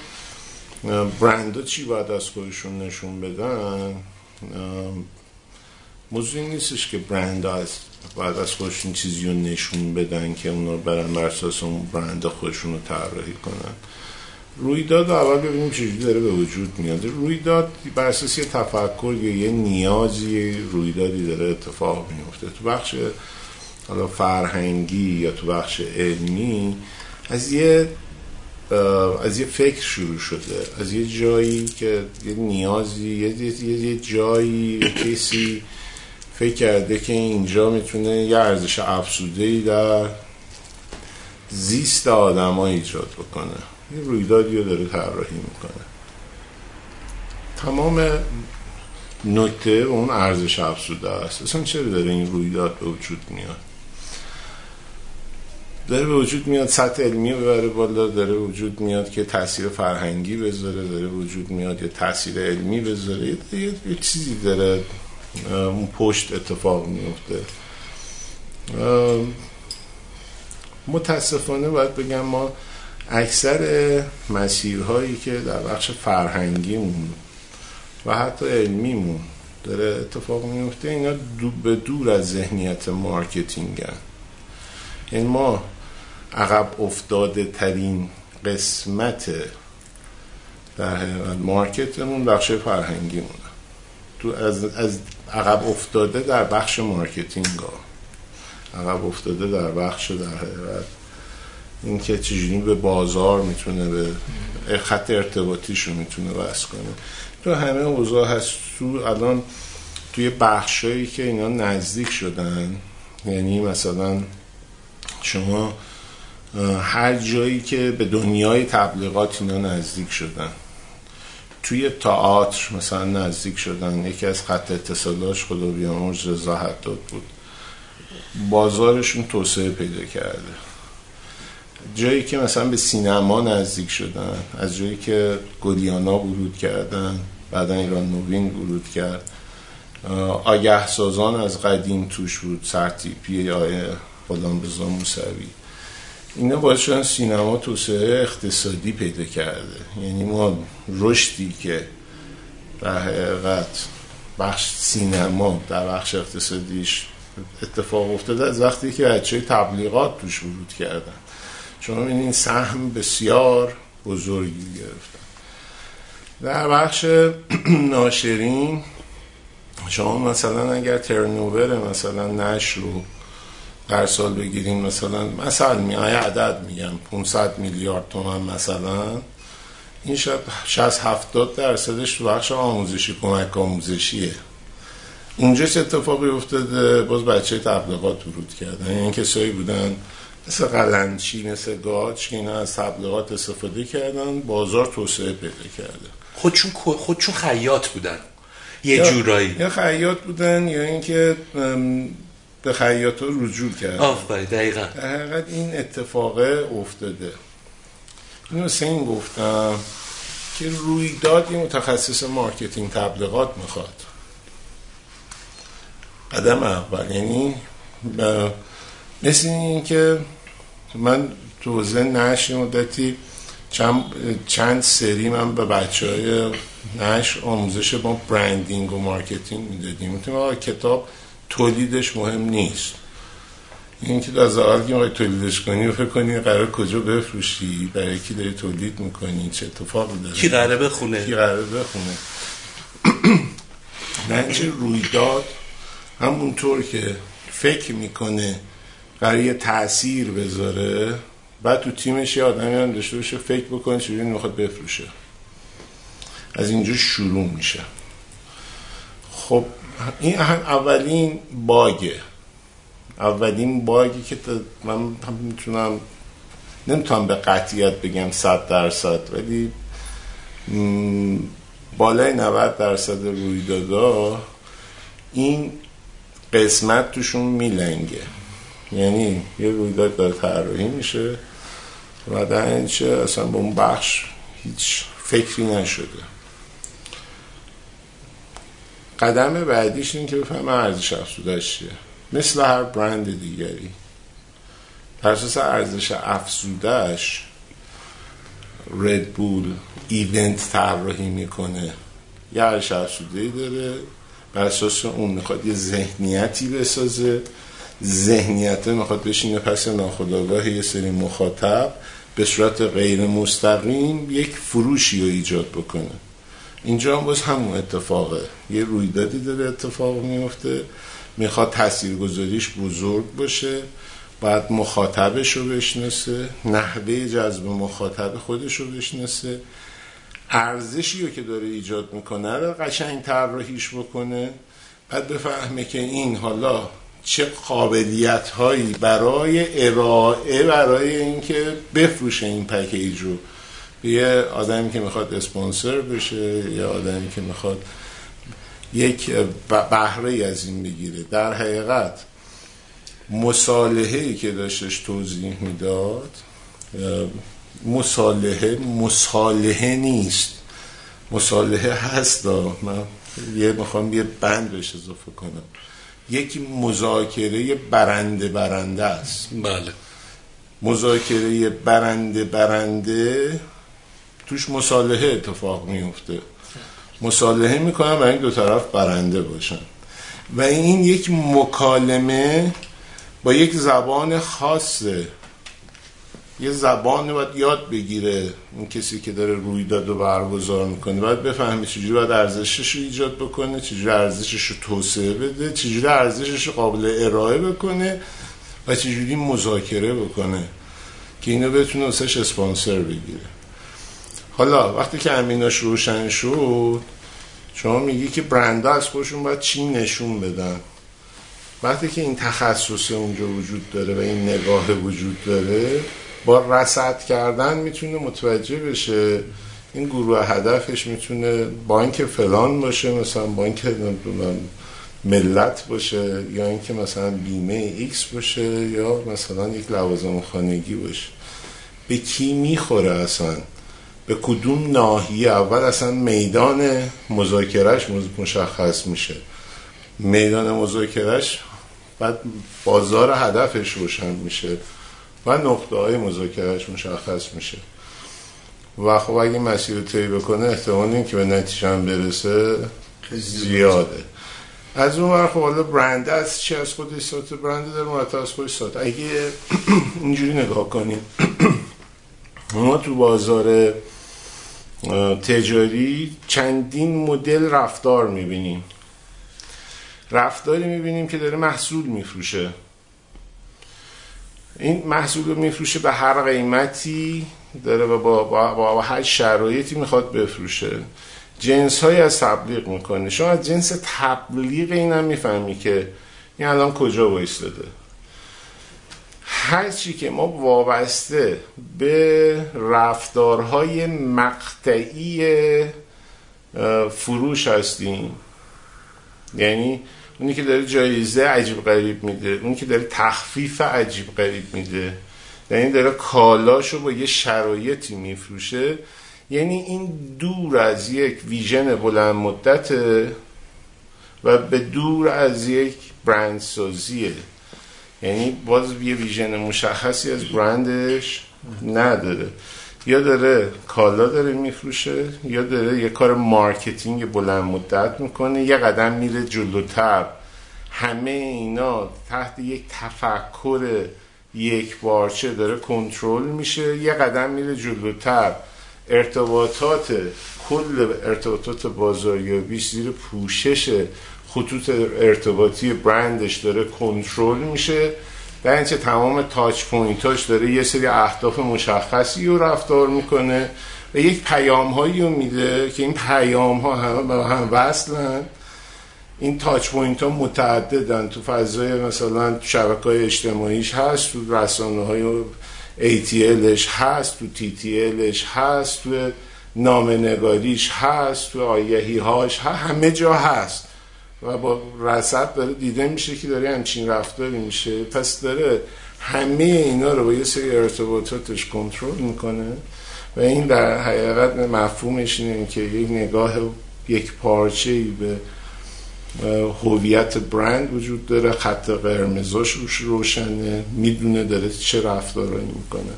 برندها چی باید از خودشون نشون بدن موضوع نیستش که برند از باید از خودشون چیزی رو نشون بدن که اونا برن بر اساس اون برند خودشون رو طراحی کنن. رویداد اول ببینیم چجوری داره به وجود میاد. رویداد بر اساس یه تفکر یا یه نیازی رویدادی داره اتفاق میفته. تو بخش حالا فرهنگی یا تو بخش علمی از یه از یه فکر شروع شده. از یه جایی که یه نیازی یه, یه،, یه جایی کسی فکر کرده که اینجا می‌تونه یه ارزش افزوده در زیست آدم ها ایجاد بکنه. یه رویدادی رو داره طراحی می‌کنه. تمام نکته اون ارزش افزوده است. اصلا چرا داره این رویداد به وجود میاد؟ داره به وجود میاد سطح علمی ببره بالا داره وجود میاد که تاثیر فرهنگی بذاره داره وجود میاد یه تاثیر علمی بذاره. یه چیزی داره. اون پشت اتفاق میفته متاسفانه باید بگم ما اکثر مسیرهایی که در بخش فرهنگیمون و حتی علمیمون داره اتفاق میفته اینا دو به دور از ذهنیت marketing. این ما عقب افتاده ترین قسمت در حقیقت market مون بخش فرهنگیمونه تو از, از عقب افتاده در بخش marketing ها عقب افتاده در بخش در حقیقت. این که چجوری به بازار می‌تونه به خط ارتباطیش رو می‌تونه وصل کنه. تو همه اوضاع هست. تو الان توی بخشایی که اینا نزدیک شدن یعنی مثلا شما هر جایی که به دنیای تبلیغات اینا نزدیک شدن. توی تئاتر مثلا نزدیک شدن یکی از خط اتصالاش خدا بیامرز رضا حداد بود. بازارشون توسعه پیدا کرده. جایی که مثلا به سینما نزدیک شدن از جایی که گلیانا ورود کردن بعدا ایران نوین ورود کرد. آگه سازان از قدیم توش بود سرتیپی آیه غلام رضا موسوی. اینا باعث شدن سینما توسعه اقتصادی پیدا کرده. یعنی ما رشدی که در حقیقت بخش سینما در بخش اقتصادیش اتفاق افتاده از وقتی که بچه تبلیغات توش ورود کردن. شما این سهم بسیار بزرگی گرفتن در بخش ناشرین شما مثلا اگر ترنوور مثلا نشر رو هر سال بگیریم مثلا مثلا میای عدد میگم 500 میلیارد تومن مثلا. این شاید 60 70 درصدش تو بخش آموزشی کمک آموزشیه. اونجا چه اتفاقی افتاده؟ باز بچه تبلیغات ورود کردن. این کسایی بودن مثل قلنچی مثل گاچ که اینا از تبلیغات استفاده کردن بازار توسعه پیدا کرده. خودشون خودشون خیاط بودن. یه جورایی. یا خیاط بودن یا اینکه به خیاط رجوع کردن آفرین دقیقا. در حقیقت این اتفاقه افتاده. اینو سین گفتم که رویداد یه متخصص marketing تبلیغات می‌خواد. قدم اول یعنی مثل این که من تو نشر مدتی چند, چند سری من به بچه های نشر آموزش با branding و marketing می‌دادیم. می‌تونیم کتاب تولیدش مهم نیست. این که از اول که تولیدش کنی و فکر کنی قرار کجا بفروشی برای کی داری تولید می‌کنی چه اتفاقی داره؟ کی قراره بخونه؟ کی قراره بخونه؟ نه رویداد. همونطور که فکر می‌کنه برای یه تاثیر بذاره بعد تو تیمش یه آدمی هم داشته باشه فکر بکنه چجوری می‌خواد بفروشه. از اینجا شروع میشه. خب این اولین باگه. اولین باگی که من می‌تونم نمی‌تونم به قطعیت بگم صد درصد ولی بالای 90 درصد رویدادا این قسمت توشون میلنگه. یعنی یه رویداد داره طراحی میشه و در اصلا به اون بخش هیچ فکری نشده. قدم بعدیش این که بفهم ارزش افزودش چیه. مثل هر برند دیگری. در اساس ارزش افزودش ردبول ایونت طراحی می‌کنه. یه ارزش افزوده داره. بر اساس اون می‌خواد یه ذهنیتی بسازه. ذهنیت می‌خواد بشینه پس ناخداگاه یه سری مخاطب به صورت غیر مستقیم یک فروشی رو ایجاد بکنه. اینجا هم باز همون اتفاقه. یه رویدادی داره اتفاق میفته. می‌خواد تاثیرگذاریش بزرگ باشه. بعد مخاطبش رو بشناسه. نحوه جذب مخاطب خودش رو بشناسه. ارزشی رو که داره ایجاد می‌کنه رو قشنگ طراحیش بکنه. بعد بفهمه که این حالا چه قابلیت هایی برای ارائه برای اینکه بفروشه این پکیج رو. یه آدمی که می‌خواد اسپانسر بشه یا آدمی که می‌خواد یک بهره از این بگیره. در حقیقت مصالحه که داشتش توضیح می‌داد مصالحه مصالحه نیست. مصالحه هست من یه می‌خوام یه بند بهش اضافه کنم. یکی مذاکره برنده برنده است. بله. مذاکره برنده برنده توش مصالحه اتفاق میفته مصالحه می‌کنن و این دو طرف برنده باشن. و این یک مکالمه با یک زبان خاصه. یه زبان باید یاد بگیره اون کسی که داره رویداد و برگزار می‌کنه. باید بفهمه چجوری باید ارزشش رو ایجاد بکنه چجوری ارزشش رو توسعه بده چجوری ارزشش رو قابل ارائه بکنه و چجوری مذاکره بکنه که اینو بتونه اسپانسر بگیره. حالا وقتی که امیناش روشن شد شما میگی که برنده از خودشون باید چی نشون بدن. وقتی که این تخصص اونجا وجود داره و این نگاه وجود داره با رسد کردن می‌تونه متوجه بشه. این گروه هدفش می‌تونه بانک فلان باشه مثلا بانک ملت باشه یا اینکه مثلا بیمه ایکس باشه یا مثلا یک لوازم خانگی باشه. به کی می‌خوره اصلا؟ به کدوم ناحیه اول اصلا میدان مذاکرهش مشخص میشه. میدان مذاکرهش بعد بازار هدفش روشن میشه و نقطه های مذاکرهش مشخص میشه. و خب اگه مسیر رو طی بکنه احتمال این که به نتیجه هم برسه زیاده. از اون ور خب حالا برند از چی؟ از خودش سات برند داره مرتب از خودش سات اگه اینجوری نگاه کنیم ما تو بازار تجاری چندین مدل رفتار می‌بینیم. رفتاری می‌بینیم که داره محصول میفروشه. این محصول رو میفروشه به هر قیمتی داره و با, با, با, هر شرایطی می‌خواد بفروشه. جنس های از تبلیغ می‌کنه. شما از جنس تبلیغ این هم می‌فهمی که این الان کجا وایستاده. هر چی که ما وابسته به رفتارهای مقطعی فروش هستیم. یعنی اونی که داره جایزه عجیب غریب میده اونی که داره تخفیف عجیب غریب میده. یعنی داره کالاشو با یه شرایطی میفروشه. یعنی این دور از یک vision بلند مدته و به دور از یک برند سازیه یعنی باز یه vision مشخصی از برندش نداره. یا داره کالا داره میفروشه یا داره یه کار marketing بلند مدت می‌کنه یه قدم میره جلوتر. همه اینا تحت یک تفکر یکپارچه داره کنترل میشه یه قدم میره جلوتر. ارتباطات کل ارتباطات بازاریابی زیر پوشش خطوط ارتباطی برندش داره کنترل میشه. در نتیجه تمام touch point اش داره یه سری اهداف مشخصی رو رفتار می‌کنه و یک پیام هایی رو میده که این پیام ها همه به هم وصلن. این touch point ها متعددن. تو فضای مثلا شبکه های اجتماعیش هست تو رسانه های ATLش هست تو TTLش هست تو نامنگاریش هست تو آیهی هاش همه جا هست. و با رسد داره دیده میشه که داره همچین رفتاری میشه. پس داره همه اینا رو با یه سری ارتباطاتش کنترل می‌کنه و این در حقیقت مفهومش اینه که یک نگاه یک پارچه به هویت برند وجود داره. خط قرمزاش روش روشنه. می‌دونه داره چه رفتارایی می‌کنه.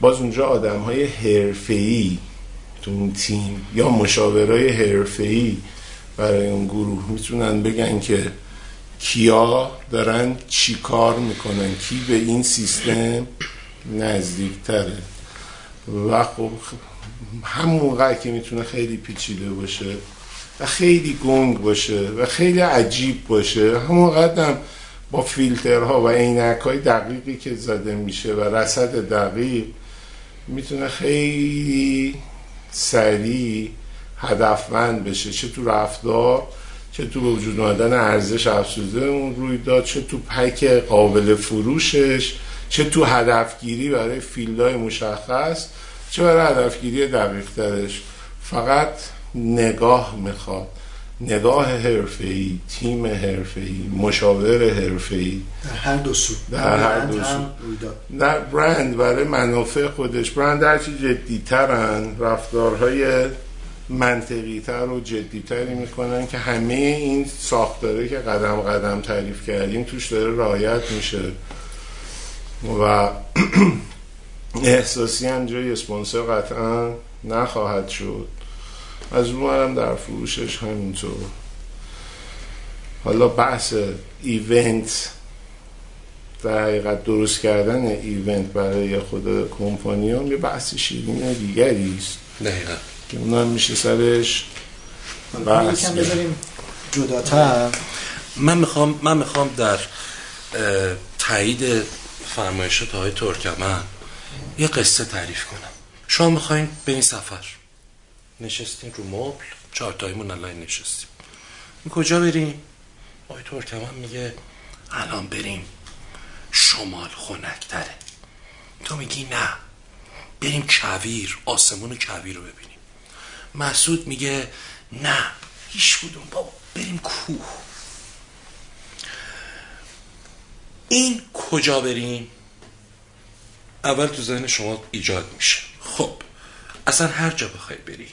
باز اونجا آدم های حرفه‌ای تو اون تیم یا مشاورای حرفه‌ای برای اون گروه می‌تونن بگن که کیا دارن چی کار می‌کنن کی به این سیستم نزدیکتره. و خب همون که می‌تونه خیلی پیچیده باشه و خیلی گنگ باشه و خیلی عجیب باشه همون قدم با فیلترها و عینک های دقیقی که زده میشه و رسد دقیق می‌تونه خیلی سریع هدفمند بشه چه تو رفتار چه تو به وجود آمدن ارزش افزوده اون روی داد چه تو پک قابل فروشش چه تو هدفگیری برای فیلدهای مشخص چه برای هدفگیری دقیق ترش فقط نگاه می‌خواد نگاه حرفه‌ای تیم حرفه‌ای مشاور حرفه‌ای. در هر دو سو. در هر دو سو. در برند برای منافع خودش. برند هرچی جدیترن رفتارهای منطقی تر و جدی تری می‌کنن که همه این ساختاره که قدم قدم تعریف کردیم توش داره رایت میشه. و احساسی هم جای اسپانسر قطعا نخواهد شد. از اون در فروشش همینطور. حالا بحث ایونت. در حقیقت درست کردن ایونت برای خود کمپانیان یه بحث شیرین دیگری است. دقیقا. که اونم میشه سرش. بحث بذاریم جداتر. من می‌خوام من می‌خوام در تایید فرمایشات های ترکمن یه قصه تعریف کنم. شما می‌خواین به این سفر؟ نشستین رو مبل؟ چهارتایمون الان نشستیم. کجا بریم؟ آقای ترکمن میگه الان بریم شمال خنکتره. تو میگی نه. بریم کویر آسمون کویر رو ببینیم. مسعود میگه نه هیچ کدوم. بابا بریم کوه. این کجا بریم؟ اول تو ذهن شما ایجاد میشه. خب اصلا هر جا بخوای بری.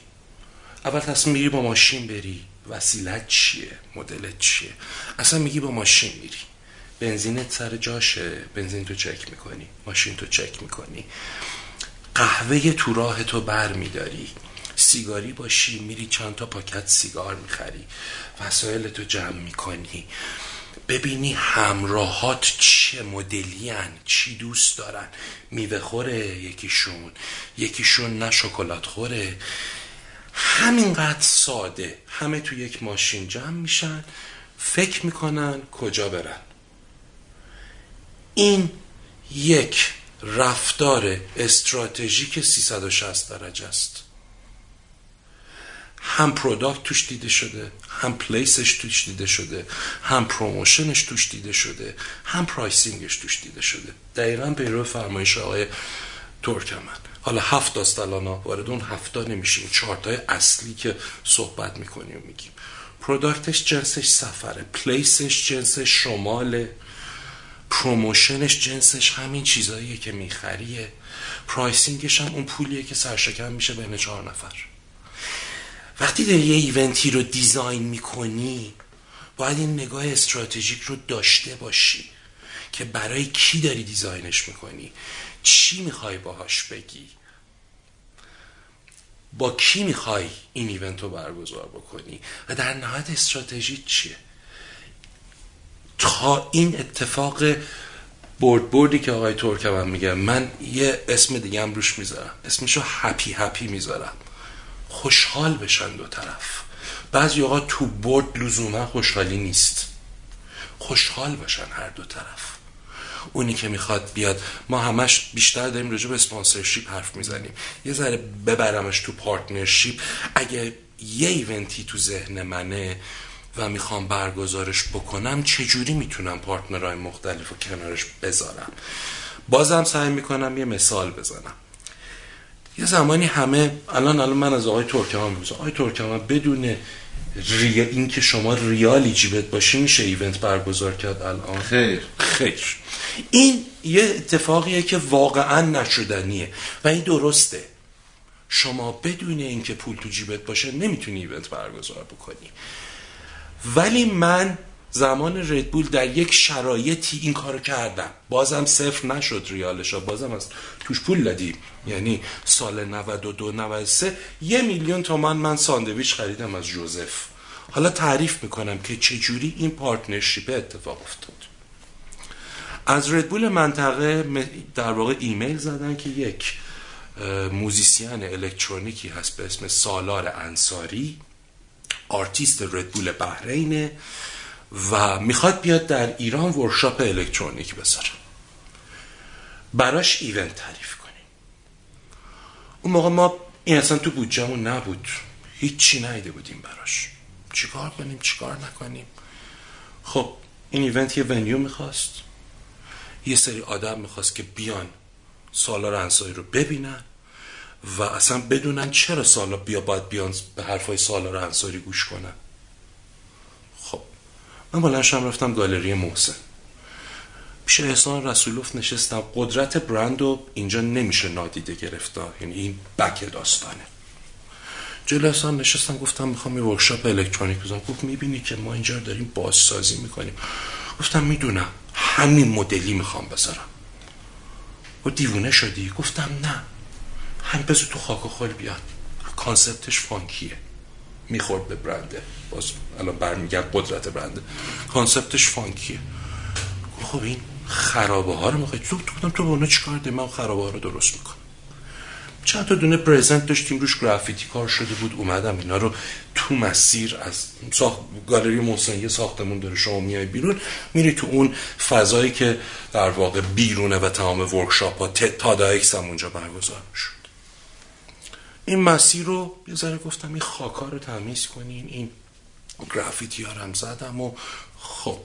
اول تصمیم می‌گیری با ماشین بری. وسیلت چیه؟ مدلت چیه؟ اصلا میگی با ماشین میری. بنزینت سر جاشه. بنزین تو چک می‌کنی. ماشین تو چک می‌کنی. قهوه تو راه تو بر میداری سیگاری باشی میری چند تا پاکت سیگار می‌خری وسایل تو جمع می‌کنی. ببینی همراهات چه مدلی هن چی دوست دارن. میوه خوره یکیشون یکیشون نه شکلات خوره. همینقدر ساده. همه تو یک ماشین جمع میشن فکر می‌کنن کجا برن. این یک رفتار استراتژیک 360 درجه است. هم product توش دیده شده هم place ش توش دیده شده هم promotion ش توش دیده شده هم pricing ش توش دیده شده. دقیقا پیرو فرمایش آقای ترکمن حالا هفت تاست الان وارد اون هفتا نمیشیم. چارتای اصلی که صحبت می‌کنیم و میگیم. product ش جنسش سفره place ش جنسش شماله promotion ش جنسش همین چیزاییه که می‌خریه. pricing ش هم اون پولیه که سرشکم میشه بین چهار نفر. وقتی داری یه event ی رو design می‌کنی باید این نگاه strategic رو داشته باشی که برای کی داری design ش می‌کنی؟ چی می‌خوای باهاش بگی؟ با کی می‌خوای این event رو برگزار بکنی؟ و در نهایت استراتژی چیه؟ تا این اتفاق بورد بوردی که آقای ترکمن میگه من یه اسم دیگه هم روش می‌ذارم. اسمشو happy happy می‌ذارم. خوشحال بشن دو طرف. بعضی آقا تو برد برد لزوما خوشحالی نیست. خوشحال باشن هر دو طرف. اونی که می‌خواد بیاد ما همش بیشتر داریم راجع به sponsorship حرف می‌زنیم. یه ذره ببرمش تو partnership اگه یه event ی تو ذهن منه و می‌خوام برگزارش بکنم چجوری می‌تونم پارتنرهای مختلف رو کنارش بذارم؟ بازم سعی می‌کنم یه مثال بزنم. یه زمانی همه الان الان من از آقای ترکمان میگم آقای ترکمان بدون ری... این که شما ریالی جیبت باشی میشه ایونت برگزار کرد الان؟ خیر. خیر. این یه اتفاقیه که واقعا نشدنیه و این درسته. شما بدون اینکه پول تو جیبت باشه نمی‌تونی ایونت برگزار بکنی. ولی من زمان ردبول در یک شرایطی این کارو کردم بازم صفر نشد ریالش بازم از توش پول دادیم. یعنی سال 92 93 یه میلیون تومن من ساندویچ خریدم از جوزف. حالا تعریف می‌کنم که چجوری این partnership اتفاق افتاد. از ردبول منطقه در واقع ایمیل زدن که یک musician الکترونیکی هست به اسم سالار انصاری. آرتیست ردبول بحرینه. و می‌خواد بیاد در ایران workshop electronic بذاره. براش event تعریف کنیم. اون موقع ما این اصلا تو بودجهمون نبود. هیچی ندیده بودیم براش. چیکار کنیم چیکار نکنیم؟ خب این event یه venue می‌خواست. یه سری آدم می‌خواست که بیان سالار انصاری رو ببینن و اصلا بدونن چرا سالا بیا باید بیان به حرفای سالار انصاری گوش کنن. من بلنشم رفتم گالری محسن. پیش احسان رسولوف نشستم. قدرت برند رو اینجا نمیشه نادیده گرفتا یعنی این بک داستانه. جلو احسان نشستم گفتم می‌خوام یه ورکشاپ الکترونیک بزنم. گفت می‌بینی که ما اینجا داریم بازسازی می‌کنیم. گفتم می‌دونم. همین مدلی می‌خوام بذارم. و دیوونه شدی. گفتم نه. هم بذار تو خاک و خل بیاد. concept ش funky ه. می‌خورد به برنده باز الان برمیگرده قدرت برنده concept ش funky ه. خب این خرابه ها رو می‌خوای تو تو تو با چیکار داری؟ من خرابه ها رو درست می‌کنم. چند تا دونه present داشتیم روش graffiti کار شده بود اومدم اینا رو تو مسیر از ساخت گالری محسن یه ساختمون داره شما میای بیرون میری تو اون فضایی که در واقع بیرونه و تمام workshop ها TEDx هم اونجا برگزار شد این مسیر رو یه ذره گفتم این خاکا رو تمیز کنین این graffiti ها هم زدم و خب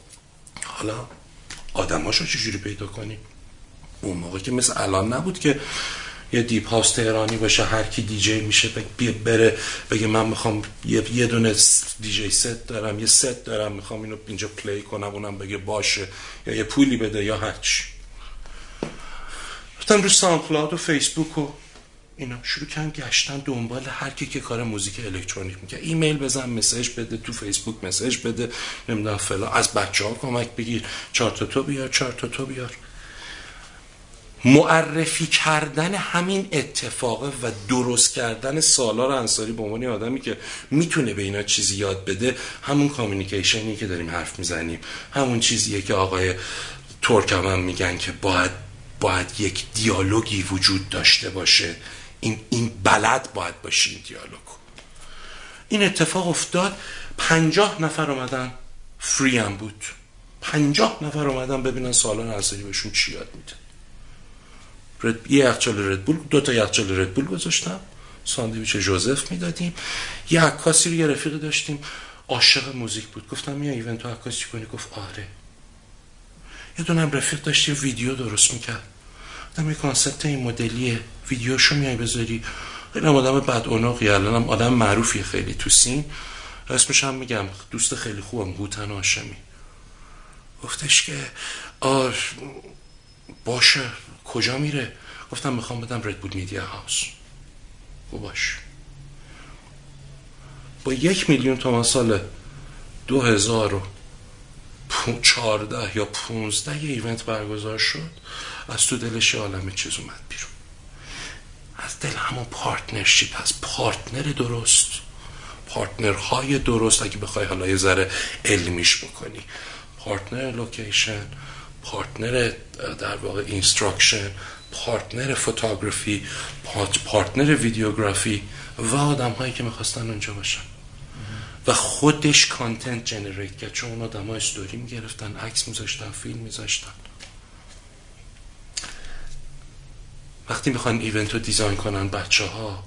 حالا آدماشو چجوری پیدا کنیم؟ اون موقع که مثل الان نبود که یه deep house تهرانی باشه هر کی دیجی میشه بره بگه من می‌خوام یه, یه دونه دیجی ست دارم یه ست دارم می‌خوام اینو اینجا play کنم اونم بگه باشه یا یه پولی بده یا هرچی رفتم رو SoundCloud فیسبوک و اینا. شروع کردم گشتن دنبال هر کی که کار موزیک الکترونیک می‌کنه ایمیل بزن message بده تو فیسبوک message بده نمی‌دونم فلان. از بچه ها کمک بگیر. چهار تا تو بیار چهار تا تو بیار. معرفی کردن همین اتفاقه و درست کردن سالار انصاری به عنوان آدمی که می‌تونه به اینا چیزی یاد بده همون کامیونیکیشنی که داریم حرف می‌زنیم. همون چیزیه که آقای ترکم هم میگن که باید باید یک دیالوگی وجود داشته باشه. این, این بلد باید باشه این دیالوگ این اتفاق افتاد پنجاه نفر اومدن فری هم بود. پنجاه نفر اومدن ببینن سالان انصاری بهشون چی یاد میده. یه یخچال ردبول دو تا یخچال ردبول گذاشتم. ساندویچ جوزف می‌دادیم. یه عکاسی رو یه رفیق داشتیم. عاشق موزیک بود. گفتم یه event عکاسی کنی؟ گفت آره. یه دونم رفیق داشتی ویدیو درست می‌کرد. گفتم یه concept این مدلیه. ویدیوشو میای بذاری. خیلی آدم بداخلاقی الانم آدم معروفی خیلی تو scene. اسمش هم میگم دوست خیلی خوبم هوتن آشمی گفتش که آر باشه کجا میره؟ گفتم می‌خوام بدم ردبول media house و باش. با یک میلیون تومن سال دو هزار و چارده یا پونزده یه event برگزار شد از تو دلش عالم چیز اومد بیرون. از دل همون partnership از partner درست. partner های درست اگه بخوای حالا یه ذره علمیش بکنی. partner location partner در واقع instruction partner photography partner videography و آدم هایی که می‌خواستن اونجا باشن. و خودش content generate کرد چون اون آدم ها استوری می‌گرفتن عکس میذاشتن فیلم میذاشتن. وقتی می‌خوان event رو design کنن بچه ها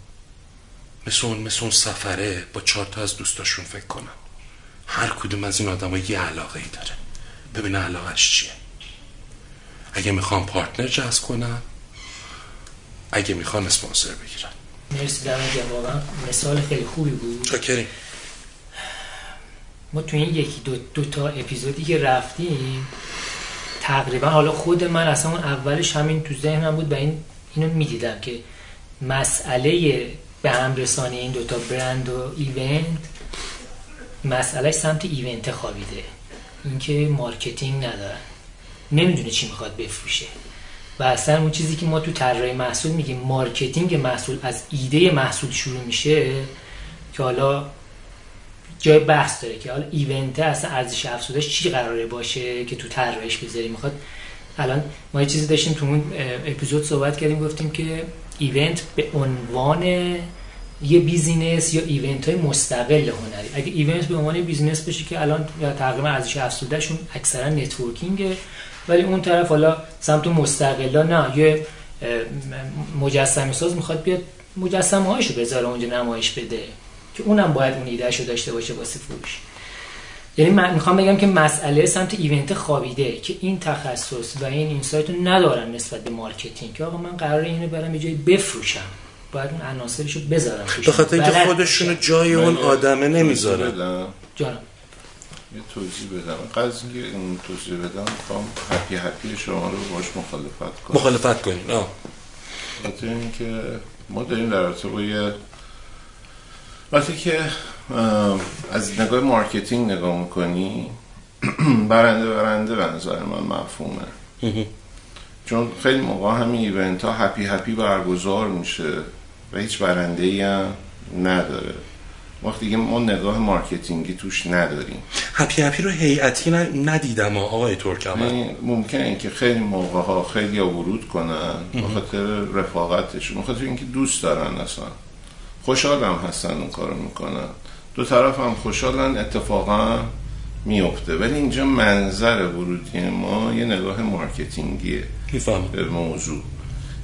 مثل اون, مثل اون سفره با چهار تا از دوستاشون فکر کنن. هر کدوم از این آدم ها یه علاقه ای داره. ببینه علاقش چیه. اگه می‌خوان پارتنر جذب کنن اگه می‌خوان اسپانسر بگیرن. مرسی در واقعا مثال خیلی خوبی بود. چاکریم. ما تو این یکی دو, دو تا اپیزودی که رفتیم تقریبا حالا خود من اصلا اون اولش همین تو ذهنم بود و این اینو می‌دیدم که مسئله به هم رسانی این دوتا برند و event مسئله سمت event خوابیده. اینکه marketing ندارن. نمی‌دونه چی می‌خواد بفروشه. و اصلا اون چیزی که ما تو طراحی محصول میگیم marketing محصول از ایده محصول شروع میشه که حالا جای بحث داره که حالا event اصلا ارزش افزودش چی قراره باشه که تو طراحیش بذاری. می‌خواد الان ما یه چیزی داشتیم تو اون اپیزود صحبت کردیم گفتیم که event به عنوان یه business یا event های مستقل هنری. اگه event به عنوان business بشه که الان تقریبا ارزش افزودهشون اکثرا networking ه ولی اون طرف حالا سمت مستقلا نه یه مجسمه ساز می‌خواد بیاد مجسمه هاشو بذاره اونجا نمایش بده که اونم باید اون ایدهشو داشته باشه واسه فروش. یعنی من می‌خوام بگم که مسئله سمت event خوابیده که این تخصص و این insight رو ندارن نسبت به marketing. که آقا من قرار اینو برم یه جایی بفروشم. باید اون عناصرشو بذارم به خاطر اینکه خودشونو جای اون آدمه نمی‌ذاره جانم. یه توضیح بدم. قبل اینکه این توضیح بدم می‌خوام happy happy شما رو باش مخالفت کنم. مخالفت کنیم. آه. خاطر اینکه ما داریم در رابطه با وقتی که از نگاه marketing نگاه می‌کنی؟ برنده برنده به نظر من مفهومه. چون خیلی موقع همین event ها happy happy برگزار میشه و هیچ برنده ای هم نداره. وقتی که ما نگاه marketing ی توش نداریم. happy happy رو هیئتی ندیدم آقای ترکمن. یعنی ممکنه که خیلی موقع ها خیلی ورود کنن به خاطر رفاقتشون به خاطر اینکه دوست دارن اصلا. خوشحال هم هستن اون کارو می‌کنن. دو طرف هم خوشحالن اتفاقا میفته ولی اینجا منظر ورودی ما یه نگاه مارکتینگیه به موضوع.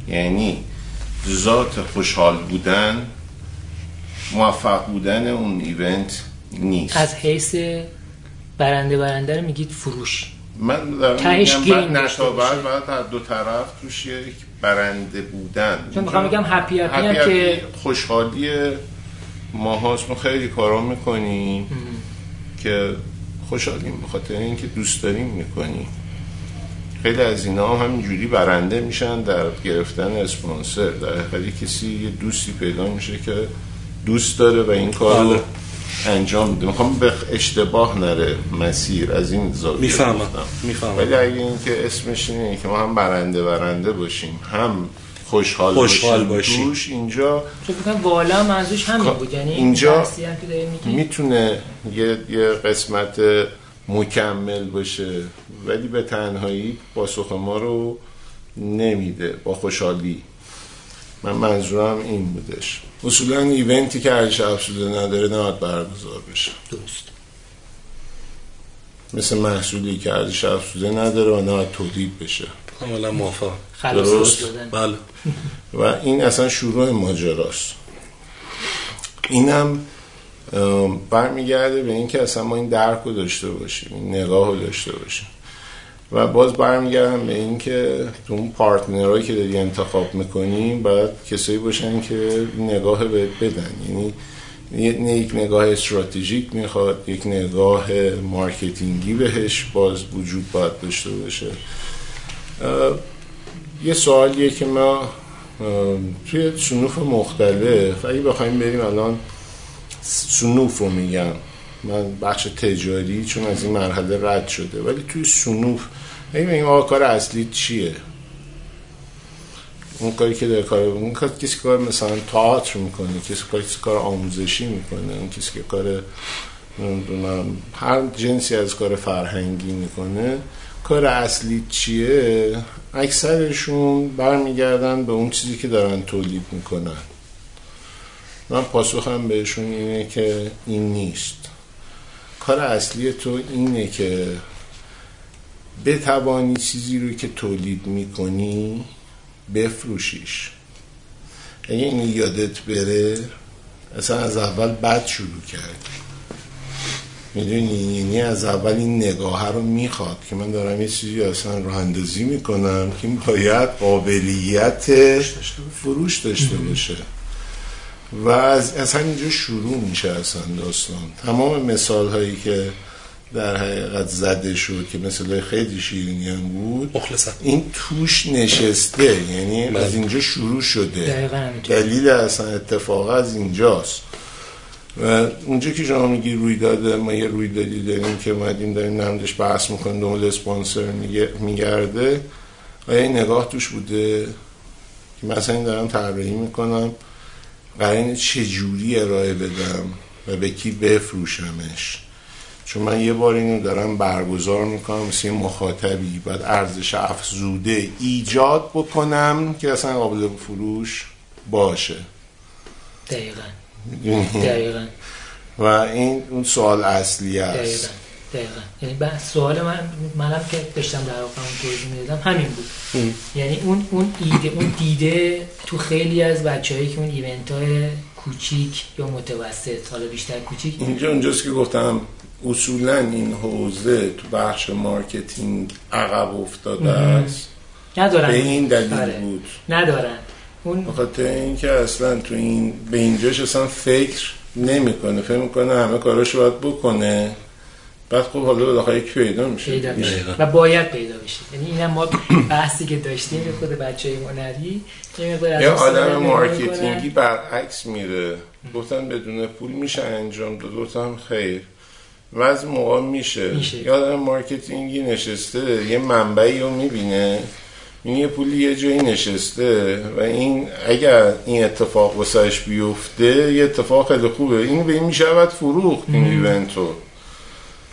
یعنی ذات خوشحال بودن موفق بودن اون ایونت نیست. از حیث برنده برنده رو میگید فروش. من دارم میگم بعد بعد دو طرف توش یک برنده بودن. چون می‌خوام بگم هپی هپی که خوشحالی ما هاست ما خیلی کارا می‌کنیم که خوشحالیم به خاطر اینکه دوست داریم می‌کنیم. خیلی از اینا هم همینجوری برنده میشن در گرفتن اسپانسر. در حقیقت کسی یه دوستی پیدا میشه که دوست داره و این کار رو بله. انجام میده. می‌خوام به اشتباه نره مسیر از این زاویه می‌فهمم. می‌فهمم. ولی اگه این که اسمش اینه که ما هم برنده برنده باشیم هم خوشحال, خوشحال باشیم دوش اینجا فکر کنم والا منظورش همین بود یعنی اینجا می‌تونه یه, یه قسمت مکمل باشه ولی به تنهایی پاسخ ما رو نمیده با خوشحالی. من منظورم این بودش. اصولا ایونتی که ارزش افزوده نداره نباید برگزار بشه. درست. مثل محصولی که ارزش افزوده نداره و نباید تولید بشه. کاملا موافقم. درست. بله. و این اصلا شروع ماجراست. اینم برمیگرده به اینکه اصلا ما این درک رو داشته باشیم این نگاه رو داشته باشیم. و باز برمیگردم به اینکه تو اون پارتنرهایی که داری انتخاب می‌کنیم باید کسایی باشن که نگاه بدن. یعنی یک نگاه استراتژیک می‌خواد یک نگاه marketing ی بهش باز وجود باید داشته باشه. یه سوالیه که ما توی صنوف مختلف اگه بخوایم بریم الان صنوف رو میگم. من بخش تجاری چون از این مرحله رد شده. ولی توی صنوف اگه بگیم آقا کار اصلی چیه؟ اون کاری که داره کار اون کسی کار مثلا تئاتر می‌کنه کسی کاری کسی کار آموزشی می‌کنه اون کسی که کار هر جنسی از کار فرهنگی می‌کنه کار اصلی چیه؟ اکثرشون برمیگردن به اون چیزی که دارن تولید می‌کنن. من پاسخم بهشون اینه که این نیست. کار اصلی تو اینه که بتوانی چیزی رو که تولید می‌کنی بفروشیش. اگه این یادت بره اصلا از اول بد شروع کرد می‌دونی یعنی از اول این نگاه رو می‌خواد که من دارم یه چیزی اصلا راه اندازی می‌کنم که این باید قابلیت فروش داشته باشه. و از, از همینجا شروع میشه اصلا داستان. تمام مثال هایی که در حقیقت زده شد که مثل خیلی شیرینی هم بود این توش نشسته یعنی از بله. اینجا شروع شده. دلیل اصلا اتفاق از اینجاست. و اونجا که شما میگی روی داده ما یه روی دادی داریم که مدیم داریم نمدش بحث می‌کنیم دنبال اسپانسر میگرده. آیا این نگاه توش بوده که مثلا این دارم طراحی می‌کنم. قرین چجوری ارائه بدم و به کی بفروشمش؟ چون من یه بار اینو دارم برگزار می‌کنم مثل مخاطبی. باید ارزش افزوده ایجاد بکنم که اصلا قابل فروش باشه. دقیقا. دقیقا. و این اون سوال اصلی است. دقیقا. یعنی بحث سوال من منم که داشتم در واقع اون توضیح می‌دادم همین بود. یعنی اون اون ایده اون دیده تو خیلی از بچه‌هایی که اون event های کوچیک یا متوسط حالا بیشتر کوچیک. اینجا اونجاست که گفتم اصولا این حوزه تو بخش marketing عقب افتاده است. ندارن. به این دلیل آره. بود. ندارن. اون بخاطر اینکه اصلا تو این به اینجاش اصلا فکر نمی‌کنه. فکر می‌کنه همه کاراشو باید بکنه. بعد خب حالا بالاخره یک پیدا میشه. پیدا میشه. و باید پیدا بشه. یعنی اینم ما بحثی که داشتیم خود بچه هنری یه آدم marketing ی برعکس میره. گفتن بدون پول میشه انجام داد. گفتم خیر. و از موقع میشه, میشه. یه آدم marketing ی نشسته یه منبعی رو می‌بینه. این یه پولی یه جایی نشسته و این اگر این اتفاق واسهش بیفته یه اتفاق خیلی خوبه. این به این می‌شود فروخت این event و.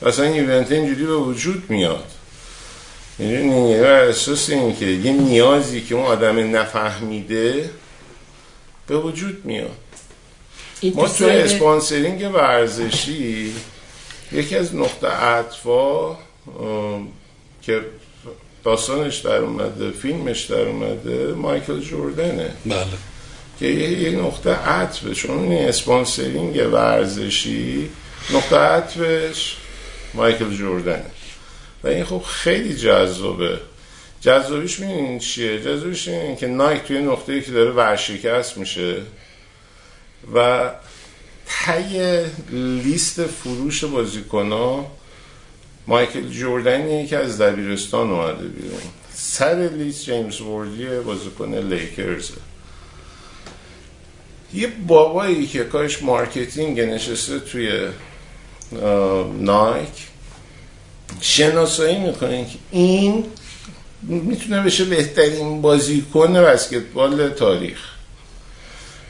اصلا این event اینجوری به وجود میاد. یعنی بر اساس این که یه نیازی که اون آدم نفهمیده به وجود میاد. ما توی sponsoring ورزشی یکی از نقطه عطفا که داستانش در اومده فیلمش در اومده مایکل جوردنه. بله. که یه, نقطه عطفه. چون این اسپانسرینگ ورزشی نقطه عطفش مایکل جوردنه. و این خب خیلی جذابه. جذابیش می‌دونین چیه؟ جذابیش اینه که نایک توی نقطه‌ای که داره ورشکست میشه و تای لیست فروش بازیکن مایکل جوردنی که از دبیرستان اومده بیرون. سر لیست جیمز وردی بازیکن لیکرز. یه بابایی که کارش marketing نشسته توی نایک شناسایی می‌کنه که این می‌تونه بشه بهترین بازیکن بسکتبال تاریخ.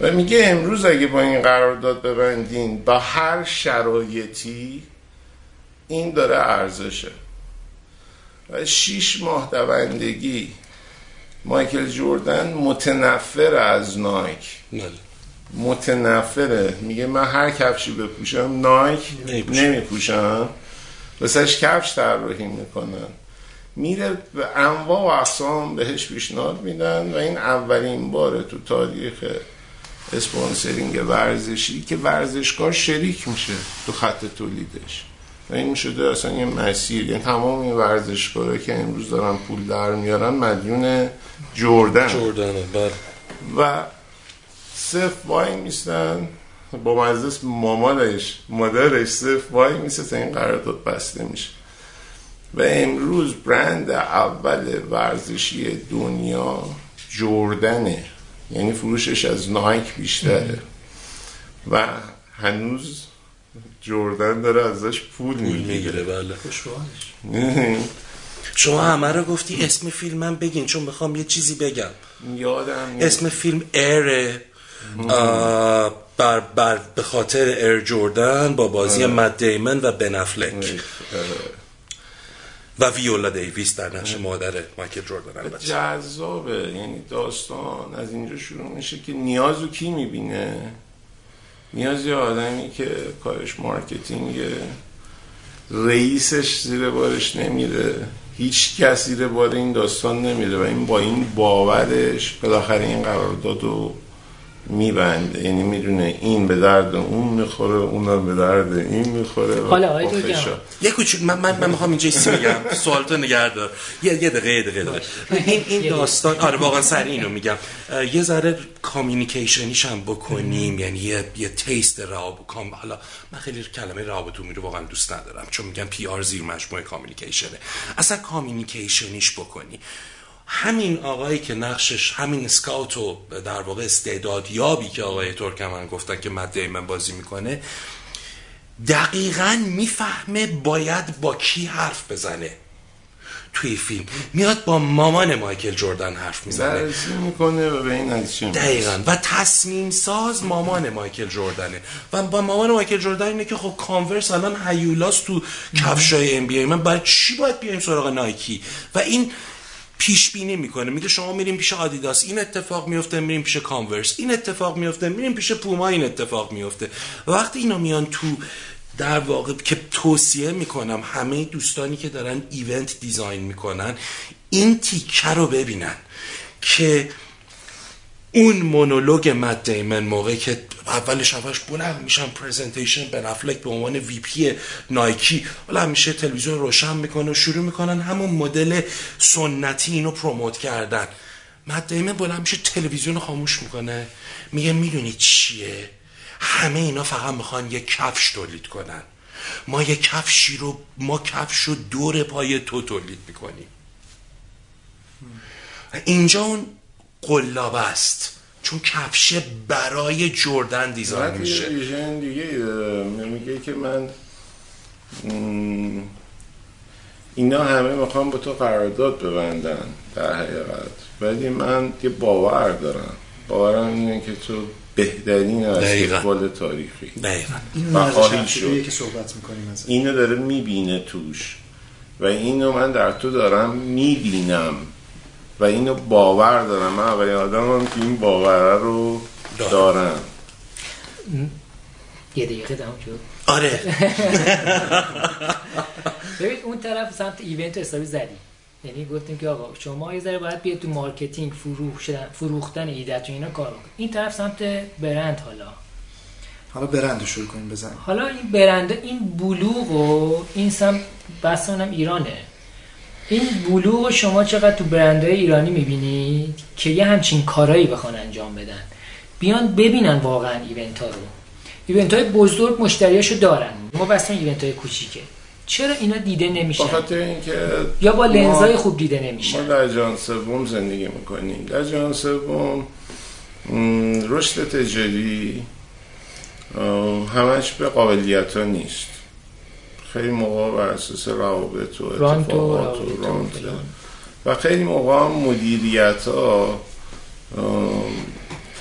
و میگه امروز اگه با این قرارداد ببندین با هر شرایطی این داره ارزشه. و شیش ماه دوندگی مایکل جوردن متنفر از نایک. بله. متنفره. میگه من هر کفشی بپوشم نایک نمیپوشم. واسهش کفش طراحی می‌کنن. میره به انواع و اقسام بهش پیشنهاد میدن و این اولین باره تو تاریخ اسپانسرینگ ورزشی که ورزشکار شریک میشه تو خط تولیدش. و این شده اصلا یه مسیر. یعنی تمام این ورزشکاره که امروز دارن پول در میارن مدیون جردن. جردنه بله. و صف وای میستن. با مجلس مامانش مادرش صف وای میسته تا این قرارداد بسته میشه. و امروز برند اول ورزشی دنیا جردنه. یعنی فروشش از نایک بیشتره. و هنوز جردن داره ازش پول می‌گیره. می‌گیره بله. خوشبالش شما همه رو گفتی اسم فیلمم بگین چون می‌خوام یه چیزی بگم. یادم. اسم فیلم ایره بر, بر به خاطر ایر جوردن با بازی مد دیمن و بن افلک و ویولا دیویس در نقش مادر مایکل جوردن البته. جذابه. یعنی داستان از اینجا شروع میشه که نیازو کی می‌بینه؟ نیاز یه آدمی که کارش مارکتینگه رئیسش زیر بارش نمیره. هیچ کسی زیر بار این داستان نمیره و این با این باورش بالاخره این قرارداد رو میبنده. یعنی می‌دونه این به درد اون می‌خوره اونم به درد این می‌خوره. و حالا آقای. یه کوچیک من من, من می‌خوام اینجا یه چیزی بگم. سوالتو نگه دار. یه یه دقیقه یه دقیقه داره. این این داستان آره واقعا سر اینو میگم. یه ذره کامیونیکیشنیش هم بکنیم. یعنی یه یه تیست راب کام حالا من خیلی کلمه رابطومی رو واقعا دوست ندارم چون میگم پی آر زیر مجموعه کامیونیکیشنه اصلا کامیونیکیشنیش بکنی. همین آقایی که نقشش همین سکاوت و در واقع استعدادیابی که آقای ترکمن گفتن که مد دیمن بازی می‌کنه دقیقا می‌فهمه باید با کی حرف بزنه توی فیلم. میاد با مامان مایکل جردن حرف می‌زنه. می‌کنه و به این. دقیقا. و تصمیم ساز مامان مایکل جردنه و با مامان مایکل جردن اینه که خب کانورس الان هیولاس تو کفشای ام بی من برای چی باید بیایم سراغ نایکی؟ و این پیش بینی می‌کنه. میگه شما میریم پیش آدیداس. این اتفاق میفته میریم پیش کانورس. این اتفاق میفته میریم پیش پوما. این اتفاق میفته وقتی اینا میان تو در واقع که توصیه می‌کنم همه دوستانی که دارن event design می‌کنن این تیکه رو ببینن که اون مونولوگ مت دیمن موقعی که اولش اولش بلند میشن presentation به نفلک به عنوان VP نایکی. حالا همیشه تلویزیون روشن می‌کنه و شروع می‌کنن همون مدل سنتی اینو promote کردن. مت دیمن بلند میشه تلویزیون خاموش می‌کنه. میگه می‌دونی چیه؟ همه اینا فقط می‌خوان یه کفش تولید کنن. ما یه کفشی رو ما کفش رو دور پای تو تولید می‌کنیم. اینجا اون قلابه است. چون کفشه برای جردن دیزاین میشه. ویژن دیگه میگه که من اینا همه می‌خوام با تو قرارداد ببندن در حقیقت. ولی من یه باور دارم. باورم اینه که تو بهترین. فوتبال تاریخی. دقیقا. این و مرز خواهی چرخیدیه شد. که صحبت می‌کنیم از اینو داره می‌بینه توش. و اینو من در تو دارم می‌بینم. و اینو باور دارم. من اولین آدمم که این باوره رو دارم. دارم. یه دقیقه تمام شد. آره. ببین اون طرف سمت event رو حسابی زدی. یعنی گفتیم که آقا شما یه ذره باید بیاید تو marketing فروختن فروختن ایدهتون اینا کار بکنید. این طرف سمت برند حالا. حالا برند رو شروع کنیم بزنیم. حالا این برنده این بلوغ و این سم بسانم ایرانه. این بلوغ شما چقدر تو برندهای ایرانی می‌بینید که یه همچین کارایی بخوان انجام بدن؟ بیان ببینن واقعا event ها رو. ایونت های بزرگ مشتریاشو دارن. ما بس ایونت های کوچیکه. چرا اینا دیده با نمیشن خاطر اینکه یا با ما- لنزهای خوب دیده ما نمیشن در جهان سوم زندگی می‌کنیم. در جهان سوم رشد تجاری همش به قابلیت ها نیست. خیلی موقع بر اساس روابط و اتفاقات و رانت. و خیلی موقع هم مدیریت ها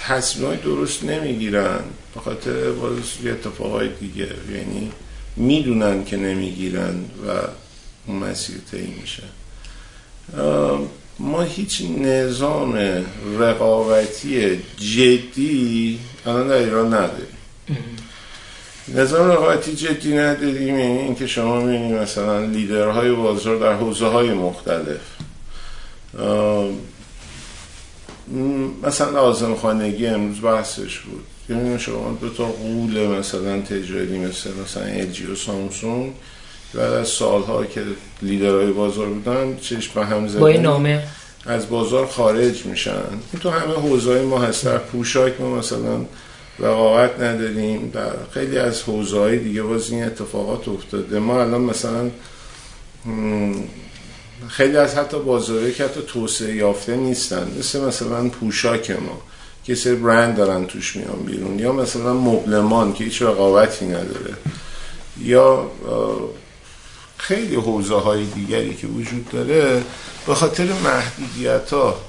تصمیم درست نمی‌گیرن به خاطر باز یه اتفاقای دیگه. یعنی می‌دونن که نمی‌گیرن و اون مسیر طی میشه. ما هیچ نظام رقابتی جدی الان در ایران نداریم. نظام رقابتی جدی نداریم یعنی اینکه شما می‌بینید مثلا لیدرهای بازار در حوزه های مختلف مثلا لازم خانگی امروز بحثش بود. یعنی شما دو تا قول مثلا تجاری مثل مثلا الژی و سامسونگ بعد از سالها که لیدرهای بازار بودن چشم به هم زدن. با این نامه. از بازار خارج میشن. این تو همه حوزه‌های ما هست. در پوشاک ما مثلا رقابت نداریم در خیلی از حوزه‌های دیگه باز این اتفاقات افتاده. ما الان مثلا خیلی از حتی بازارهایی که حتی توسعه یافته نیستن. مثل مثلا پوشاک ما که سری برند دارن توش میان بیرون. یا مثلا مبلمان که هیچ رقابتی نداره. یا خیلی حوزه های دیگری که وجود داره به خاطر محدودیت ها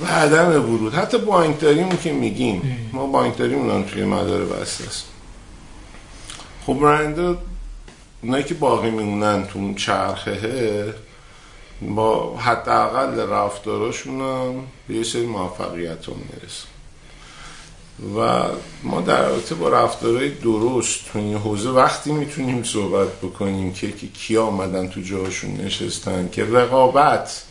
و عدم ورود. حتی بانکداریمون که میگیم ما بانکداریمون هم توی مدار بسته است. خب برند اونایی که باقی میمونن تو اون چرخه با حداقل رفتاراشون هم به یه سری موفقیت هم می‌رسن و ما در رابطه با رفتارهای درست تو این حوزه وقتی می‌تونیم صحبت بکنیم که کیا آمدن تو جاهاشون نشستن که رقابت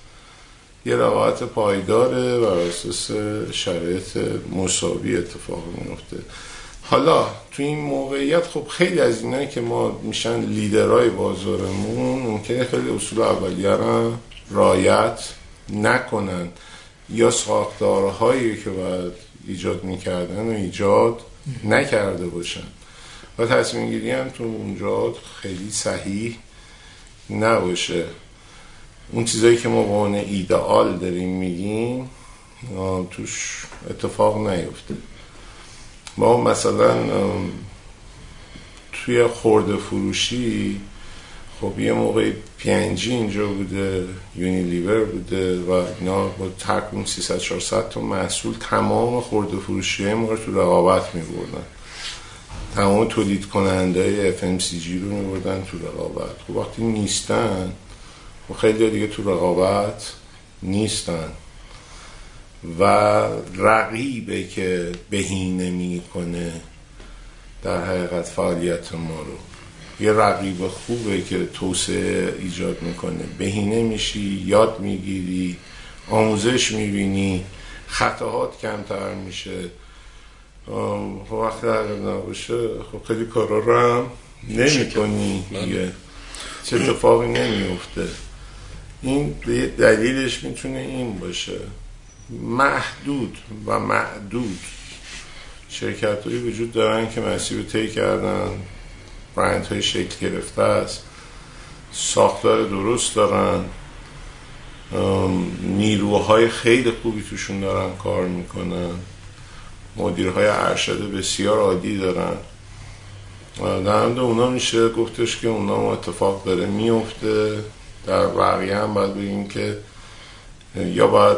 یه رقابت پایداره و اساس شرایط مساوی اتفاق میفته حالا تو این موقعیت خب خیلی از اینایی که ما میشن لیدرهای بازارمون ممکنه خیلی اصول اولیه را رایت نکنن یا ساختارهایی که باید ایجاد می‌کردن و ایجاد نکرده باشن. و تصمیم گیری هم تو اونجا خیلی صحیح نباشه. اون چیزایی که ما به عنوان ایدئال داریم میگیم توش اتفاق نیفته. ما مثلا توی خورده فروشی خب یه موقع پی اینجا بوده یونیلیور بوده و اینا با تقریبا 300 400 تا محصول تمام خورده فروشی ما تو رقابت می بردن تمام تولید کننده های FMCG رو می بردن تو رقابت. خب وقتی نیستن خب خیلی دیگه تو رقابت نیستن. و رقیبه که بهینه می‌کنه در حقیقت فعالیت ما رو. یه رقیب خوبه که توسعه ایجاد می‌کنه. بهینه میشی یاد می‌گیری آموزش می‌بینی خطاهات کمتر میشه. خب وقتی نباشه خب خیلی کارا رو هم نمی کنی دیگه. چه اتفاقی نمیفته این دلیلش می‌تونه این باشه. محدود و معدود شرکت هایی وجود دارن که مسیر طی کردن برند های شکل گرفته است ساختار درست دارن نیروهای خیلی خوبی توشون دارن کار می‌کنن. مدیرهای ارشد بسیار عادی دارن. در اونا میشه گفتش که اونا اتفاق داره میفته در بقیه هم باید بگیم که یا باید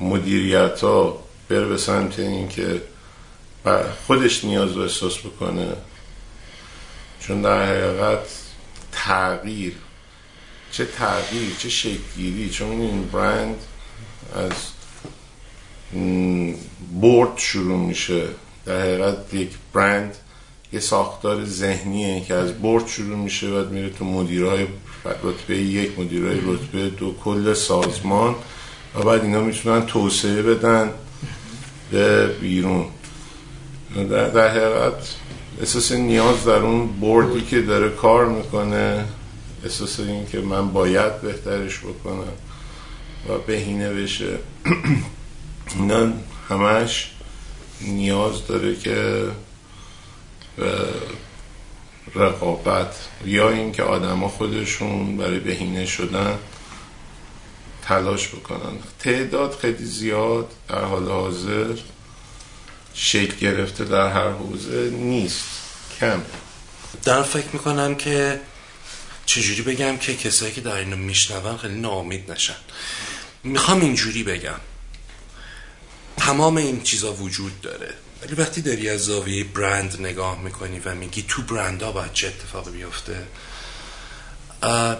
مدیریت ها بره به سمت این که خودش نیاز رو احساس بکنه. چون در حقیقت تغییر چه تغییر چه شکلگیری چون این برند از بورد شروع میشه. در حقیقت یک برند یه ساختار ذهنیه که از بورد شروع میشه و میره تو مدیرهای رتبه یک مدیرهای رتبه دو کل سازمان. و بعد اینا می‌تونن توسعه بدن به بیرون. در, در حقیقت احساس نیاز در اون بوردی که داره کار می‌کنه احساس این که من باید بهترش بکنم و بهینه بشه اینا همش نیاز داره که رقابت یا اینکه آدما خودشون برای بهینه شدن تلاش بکنن. تعداد خیلی زیاد در حال حاضر شکل گرفته در هر حوزه نیست. کم. در فکر می‌کنم که چجوری بگم که کسایی که در اینو میشنون خیلی ناامید نشن. می‌خوام اینجوری بگم. تمام این چیزا وجود داره. ولی وقتی داری از زاویه برند نگاه می‌کنی و میگی تو برندها باید چه اتفاقی بیفته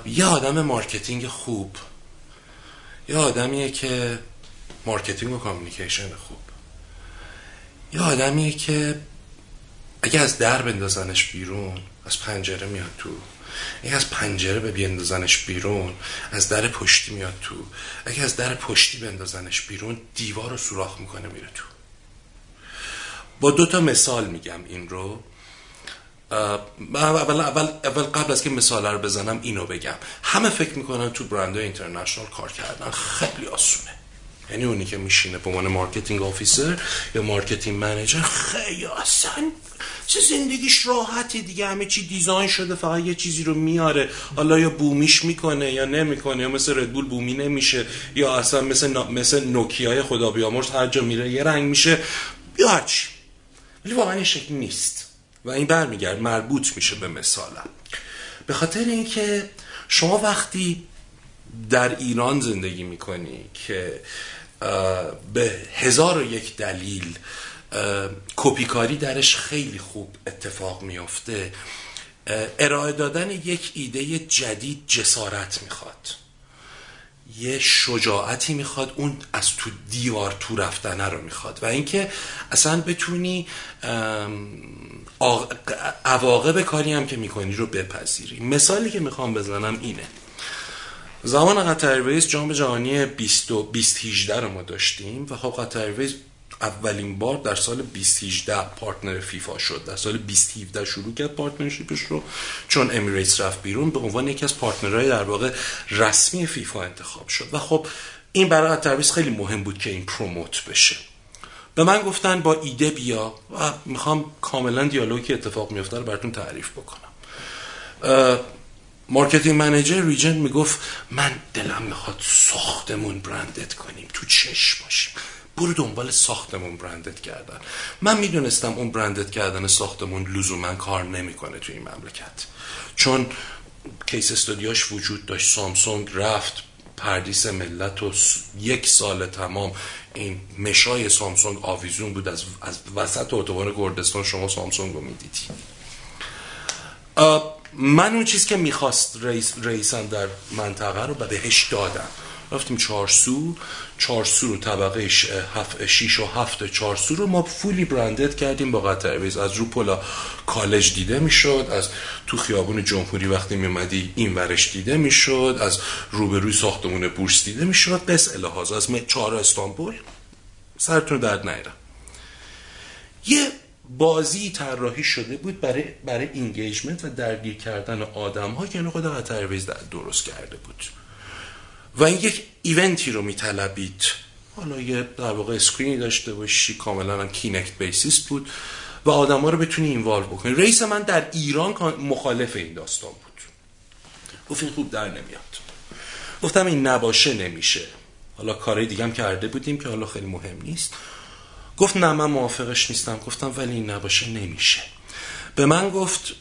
یه آدم marketing خوب یه آدمیه که marketing و communication خوب یه آدمیه که اگه از در بندازنش بیرون از پنجره میاد تو اگه از پنجره به بیندازنش بیرون از در پشتی میاد تو اگه از در پشتی بندازنش بیرون دیوار رو سوراخ می‌کنه میره تو. با دو تا مثال میگم این رو. اول, اول, اول قبل از که مثال رو بزنم اینو بگم. همه فکر می‌کنن تو برند اینترنشنال کار کردن. خیلی آسونه. یعنی اونی که میشینه به عنوان marketing officer یا marketing manager خیلی آسان. چه زندگیش راحته دیگه. همه چی design شده فقط یه چیزی رو میاره. حالا یا بومیش می‌کنه یا نمی‌کنه یا مثل ردبول بومی نمیشه یا اصلا مثل, مثل نوکیای خدا بیامرز هر جا میره یه رنگ میشه. یا هرچی ولی واقعا این شکل نیست. و این برمیگرده مربوط میشه به مثالم به خاطر اینکه شما وقتی در ایران زندگی می‌کنی که به هزار و یک دلیل کپیکاری درش خیلی خوب اتفاق میفته ارائه دادن یک ایده جدید جسارت می‌خواد. یه شجاعتی می‌خواد اون از تو دیوار تو رفتنه رو می‌خواد. و اینکه اصلا بتونی عواقب کاری هم که می‌کنی رو بپذیری. مثالی که می‌خوام بزنم اینه. زمان قطر ایرویز جام جهانی 2018 رو ما داشتیم و خب قطر ایرویز اولین بار در سال 2018 partner فیفا شد. در سال 2017 شروع کرد partnership ش رو چون امیریتس رفت بیرون به عنوان یکی از partner های در واقع رسمی فیفا انتخاب شد. و خب این برای قطر خیلی مهم بود که این promote بشه. به من گفتن با ایده بیا و می‌خوام کاملا دیالوگی اتفاق میفته رو براتون تعریف بکنم. marketing manager region می‌گفت من دلم می‌خواد ساختمون branded کنیم تو چشم باشیم. برو دنبال ساختمون branded کردن. من می‌دونستم اون branded کردن ساختمون لزوما کار نمی‌کنه تو این مملکت. چون case study اش وجود داشت سامسونگ رفت پردیس ملت و یک سال تمام این مشای سامسونگ آویزون بود. از, از وسط اتوبان گردستان شما سامسونگ رو می‌دیدی. من اون چیز که می‌خواست رئیس رئیسم در منطقه رو بهش دادم. رفتیم چارسو چارسو رو طبقه هفت شیش و هفت چارسو رو ما فولی برندد کردیم با قطر ویز از رو پلا کالج دیده می‌شد از تو خیابون جمهوری وقتی میمدی این ورش دیده می‌شد از روبروی ساختمون بورس دیده می‌شد. قس علی هذا از چهارراه استانبول سرتون درد نیارم یه بازی طراحی شده بود برای برای engagement و درگیر کردن آدم ها که خود قطر درست کرده بود. و این یک event ی رو میطلبید. حالا یه در واقع screen ی داشته باشی کاملا هم Kinect based بود و آدم ها رو بتونی اینوالو بکنی. رئیس من در ایران مخالف این داستان بود. گفت این خوب در نمیاد. گفتم این نباشه نمیشه. حالا کارهای دیگه هم کرده بودیم که حالا خیلی مهم نیست. گفت نه من موافقش نیستم. گفتم ولی این نباشه نمیشه. به من گفت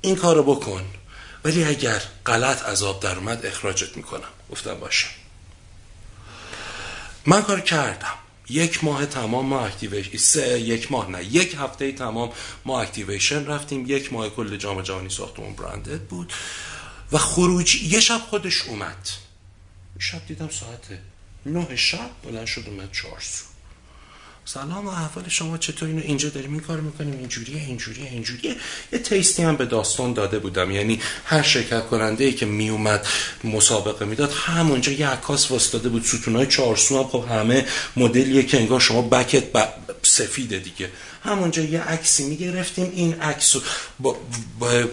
این کارو بکن ولی اگر غلط عذاب در اومد اخراجت می‌کنم. گفتم باشه. من کار کردم. یک ماه تمام ما activation سه یک ماه نه یک هفته تمام ما activation رفتیم. یک ماه کل جام جهانی ساختمون branded بود. و خروج یه شب خودش اومد. شب دیدم ساعت نه شب بلند شد اومد چهارسو سلام و احوال شما چطور؟ اینو اینجا داریم این کار می‌کنیم. اینجوریه اینجوریه اینجوریه. یه twist ی هم به داستان داده بودم. یعنی هر شرکت کننده ای که میومد مسابقه می‌داد همونجا یه عکاس واستاده بود. ستونای چهارسو هم خب همه مدلیه که انگار شما back ت سفیده دیگه. همونجا یه عکسی می‌گرفتیم. این عکس با, با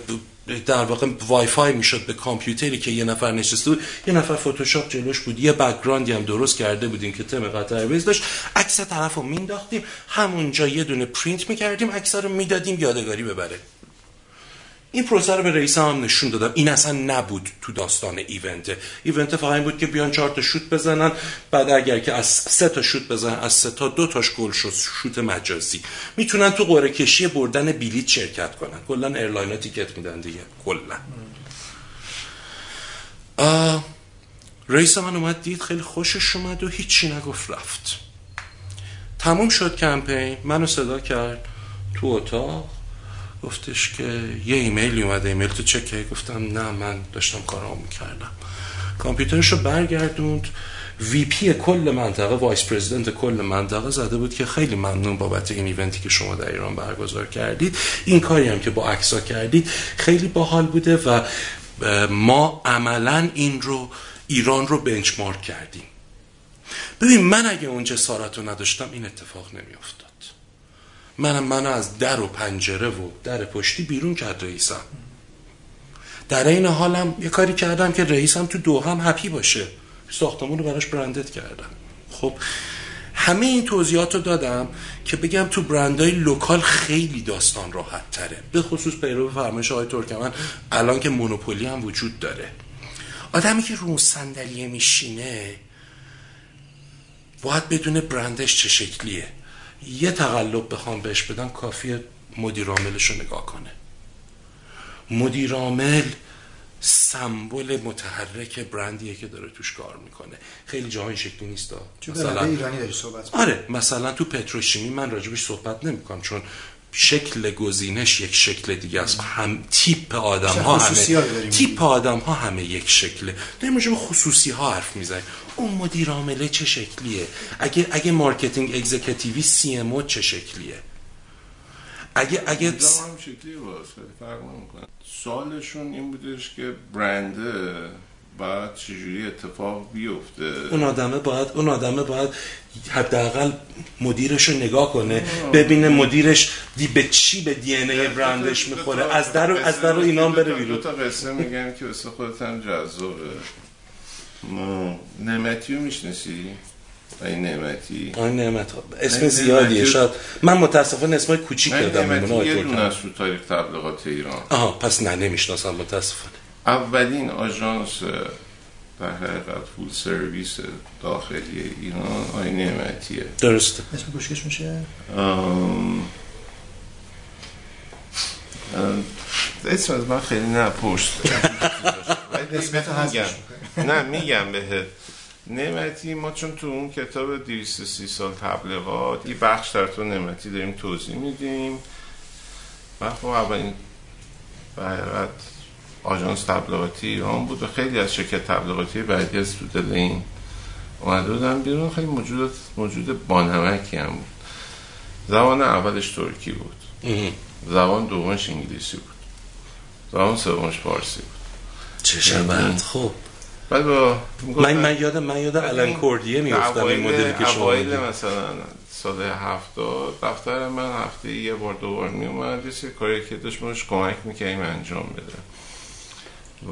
در واقع وای فای می‌شد به کامپیوتری که یه نفر نشسته بود. یه نفر فتوشاپ جلوش بود. یه background ی هم درست کرده بودیم که تم قطر ایرویز داشت. عکس طرف رو مینداختیم. همونجا یه دونه پرینت می‌کردیم. عکس رو می‌دادیم یادگاری ببره. این پروسه رو به رئیس هم نشون دادم. این اصلا نبود تو داستان event. event فقط این بود که بیان چهار تا شوت بزنن بعد اگر که از سه تا شوت بزنن از سه تا دو تاش گل شد شوت مجازی. می‌تونن تو قرعه کشی بردن بلیت شرکت کنن. کلا airline ها ticket میدن دیگه. کلا. رئیس من اومد دید خیلی خوشش اومد و هیچی نگفت رفت. تموم شد کمپین. منو صدا کرد تو اتاق. گفتش که یه ایمیلی اومده ایمیل تو چکه؟ گفتم نه من داشتم کارامو می‌کردم. کامپیوترش رو برگردوند. VP کل منطقه vice president کل منطقه زده بود که خیلی ممنون بابت این event ی که شما در ایران برگزار کردید. این کاری هم که با عکسا کردید خیلی باحال بوده و ما عملا این رو ایران رو benchmark کردیم. ببین من اگه اون جسارت رو نداشتم این اتفاق نمیافتاد. منم منو از در و پنجره و در پشتی بیرون کرد رئیسم. در این حالم یه کاری کردم که رئیسم تو دو هم هپی باشه. ساختمون رو براش برندت کردم. خب همه این توضیحات رو دادم که بگم تو برندهای لوکال خیلی داستان راحت تره به خصوص پیرو فرمایش های ترکمن الان که مونوپولی هم وجود داره. آدمی که رو صندلیه میشینه باید بدون برندش چه شکلیه. یه تقلب بخوام بهش بدم کافیه مدیراملش رو نگاه کنه. مدیرامل سمبل متحرک برندیه که داره توش کار می‌کنه. خیلی جاها این شکلی نیست مثلا ایرانی داری صحبت آره مثلا تو پتروشیمی من راجبش صحبت نمی‌کنم چون شکل گزینش یک شکل دیگه است. هم تیپ آدم ها همه تیپ آدم ها همه یک شکله. داریم به خصوصی ها حرف می‌زنیم. اون مدیر عامله چه شکلیه؟ اگه اگه مارکتینگ اگزیکتیوی سی ام چه شکلیه؟ اگه اگه هم شکلی فرق سالشون این بودش که برنده بعد چجوری اتفاق بیفته؟ اون آدمه باید اون آدمه باید حداقل مدیرش رو نگاه کنه ببینه مدیرش دی به چی به دی ان ای برندش می‌خوره. از در از در اینا بره بیرون. تا قصه میگم که واسه خودت هم جذابه. نعمتی رو می‌شناسی؟ این نعمتی. این نعمت اسم زیادیه شاید. من متاسفانه اسمای کوچیک دادم میمونه یه دونه از رو تاریخ تبلیغات ایران. آها پس نه نمی‌شناسم متاسفانه. اولین آژانس در حقیقت فول سرویس داخلی ایران آی نعمتیه. درسته. اسم گوشکش میشه؟ اسم از من خیلی نه پشت نه میگم بهت. نعمتی ما چون تو اون کتاب 230 سال تبلیغات یه بخش در تو نعمتی داریم توضیح میدیم. و خب اولین حقیقت آژانس تبلیغاتی ایران بود و خیلی از شرکت تبلیغاتی بعدی از تو دل این اومده بودن بیرون. خیلی موجود موجود بانمکی هم بود. زبان اولش ترکی بود. زبان دومش انگلیسی بود. زبان سومش فارسی بود. چه شبت خوب بعد با من من یادم من یادم الان کوردیه میافتم این مدلی که شما مثلا سال هفتاد دفتر من هفته یه بار دو بار می اومد یه کاری که داشت منش کمک می‌کنیم انجام بده.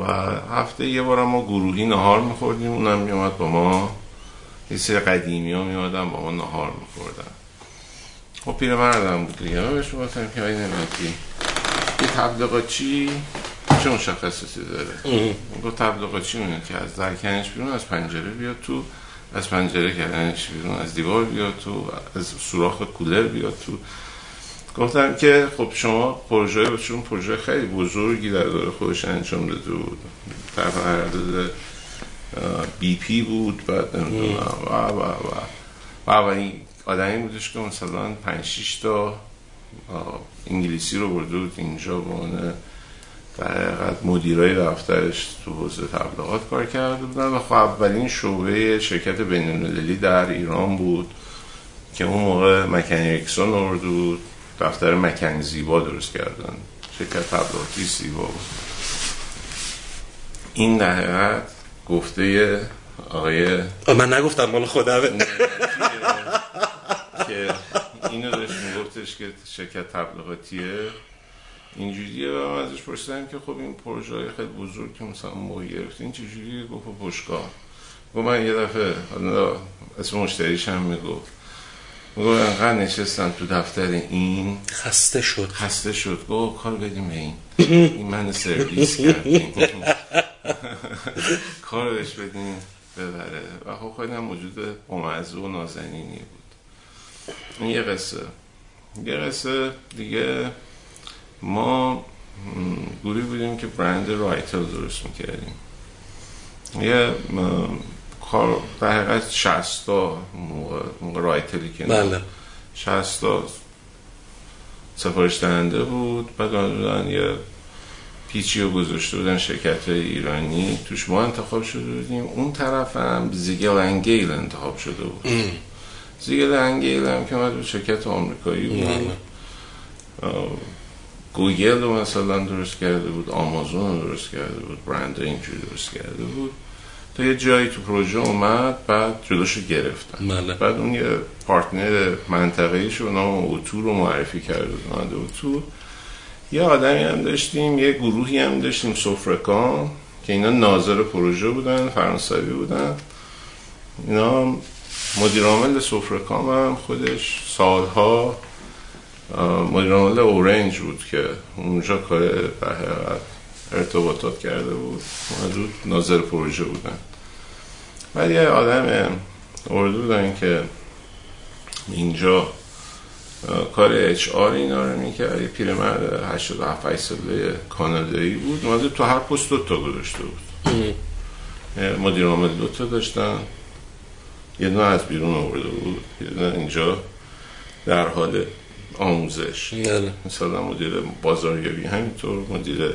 و هفته یه بار ما گروهی نهار میخوردیم. اونم میومد با ما. یه سری قدیمی ها میومدن با ما نهار میخوردن. خب پیر مردم بود دیگه. بهش که آی نمیتی یه تبلیغاچی چه مشخصاتی داره؟ گفت تبلیغاچی اونه که از درکنش بیرون از پنجره بیاد تو. از پنجره کردنش بیرون از دیوار بیاد تو. از سوراخ کولر بیاد تو. گفتم که خب شما پروژه چون پروژه خیلی بزرگی در داره خودش انجام داده بود. در قرارداد بی پی بود بعد نمی‌دونم. و و و و این آدمی بودش که مثلا 5 6 تا انگلیسی رو برده بود اینجا به عنوان در حقیقت مدیرای دفترش تو حوزه تبلیغات کار کرده بودن و خب اولین شعبه شرکت بین در ایران بود که اون موقع مکن اکسون بود دفتر مکن زیبا درست کردن. شرکت تبلیغاتی زیبا بود. این در حقیقت گفته آقای من نگفتم مال خودمه. که اینو داشت میگفتش که شرکت تبلیغاتیه. اینجوریه و من ازش پرسیدم که خب این پروژه های خیلی بزرگ که مثلا موقع گرفتین چجوریه؟ گفت پشکار گفت من یه دفعه اسم مشتریش هم می‌گفت. می‌گفت انقدر نشستم تو دفتر این. خسته شد. خسته شد. گفت کار بدیم به این. این من سرویس کردیم. کار بهش بدیم ببره. و خب خیلی هم موجود امزو و نازنینی بود. این یه قصه. یه قصه دیگه ما گروهی بودیم که برند رایتل درست می‌کردیم. یه کار در حقیقت شستا موقع, موقع رایتلی که بله. شستا سفارش دهنده بود بعد دادن یه pitch ی رو گذاشته بودن شرکت ایرانی. توش ما انتخاب شده بودیم. اون طرف هم Siegel and Gale انتخاب شده بود. Siegel and Gale هم که اومد شرکت آمریکایی بود. گوگل رو مثلا درست کرده بود آمازون رو درست کرده بود برند اینجوری درست کرده بود. تا یه جایی تو پروژه اومد بعد جلوشو گرفتن. بله. بعد اون یه partner منطقه‌ای شو نام اوتو رو معرفی کرده بود اوتو. یه آدمی هم داشتیم یه گروهی هم داشتیم سفرکان که اینا ناظر پروژه بودن فرانسوی بودن. اینا مدیر عامل سفرکام هم خودش سالها مدیر اورنج بود که اونجا کار به ارتباطات کرده بود. موجود ناظر پروژه بودن. ولی یه آدم اردو بودن که اینجا کار اچ آر اینا رو می‌کرد. یه پیرمرد 87 ساله کانادایی بود. اومده تو هر پست دو تا گذاشته بود. مدیر عامل دو تا داشتن. یه دونه از بیرون آورده بود. یه اینجا در حال آموزش بله. مثلا مدیر بازاریابی همینطور مدیر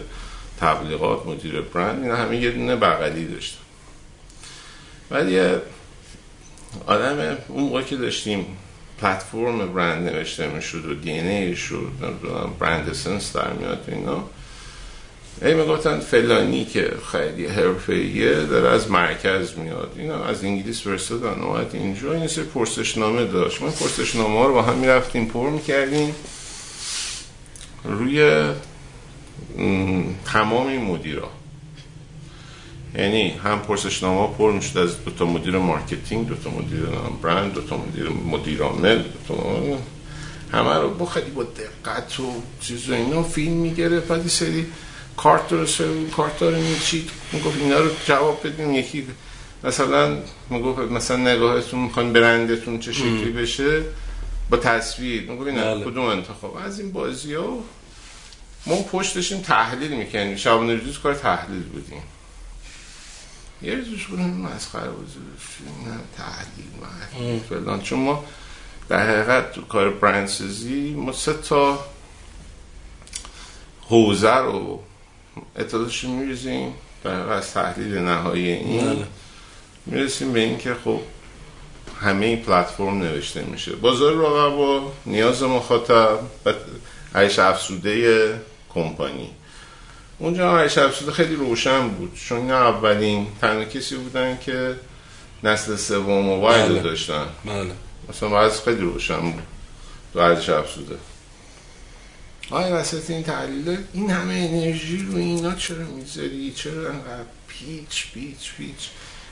تبلیغات مدیر برند اینا همه یه دونه بغلی داشتن ولی یه آدم اون موقع که داشتیم پلتفرم برند نوشته می‌شد و دی ان ای شد برند سنس در میاد اینا ای می‌گفتن فلانی که خیلی حرفه‌ایه داره از مرکز میاد. اینا از انگلیس فرستادن اومد اینجا این سری پرسشنامه داشت. ما پرسشنامه ها رو با هم می‌رفتیم پر می‌کردیم. روی تمام این مدیرا. یعنی هم پرسشنامه پر می‌شد از دو تا مدیر marketing دو تا مدیر برند دو تا مدیر مدیر عامل دو تا همه رو با خیلی با دقت و چیز و اینا فیلم می‌گرفت. بعد سری کارت درست کارت رو میچید می‌گفت اینا رو جواب بدین یکی مثلا می‌گفت مثلا نگاهتون می‌خوان برندتون چه شکلی بشه؟ با تصویر. می‌گفت اینا کدوم انتخاب؟ از این بازی ها ما پشت داشتیم تحلیل می‌کنیم شبانه روز کار تحلیل بودیم. یه روزش بودیم مسخره بود. نه تحلیل فلان. چون ما در حقیقت تو کار برندسازی ما سه تا حوزه رو اطلاعاتش میریزیم. در از تحلیل نهایی این. می‌رسیم به این که خب همه این پلتفرم نوشته میشه. بازار رقبا نیاز مخاطب و عیش افسوده کمپانی. اونجا عیش افسوده خیلی روشن بود. چون اینا اولین تنها کسی بودن که نسل سوم موبایل بله. داشتن. بله. مثلا خیلی روشن بود. تو افسوده آیا وسط این تحلیل این همه انرژی رو اینا چرا می‌ذاری؟ چرا انقدر پیچ پیچ پیچ؟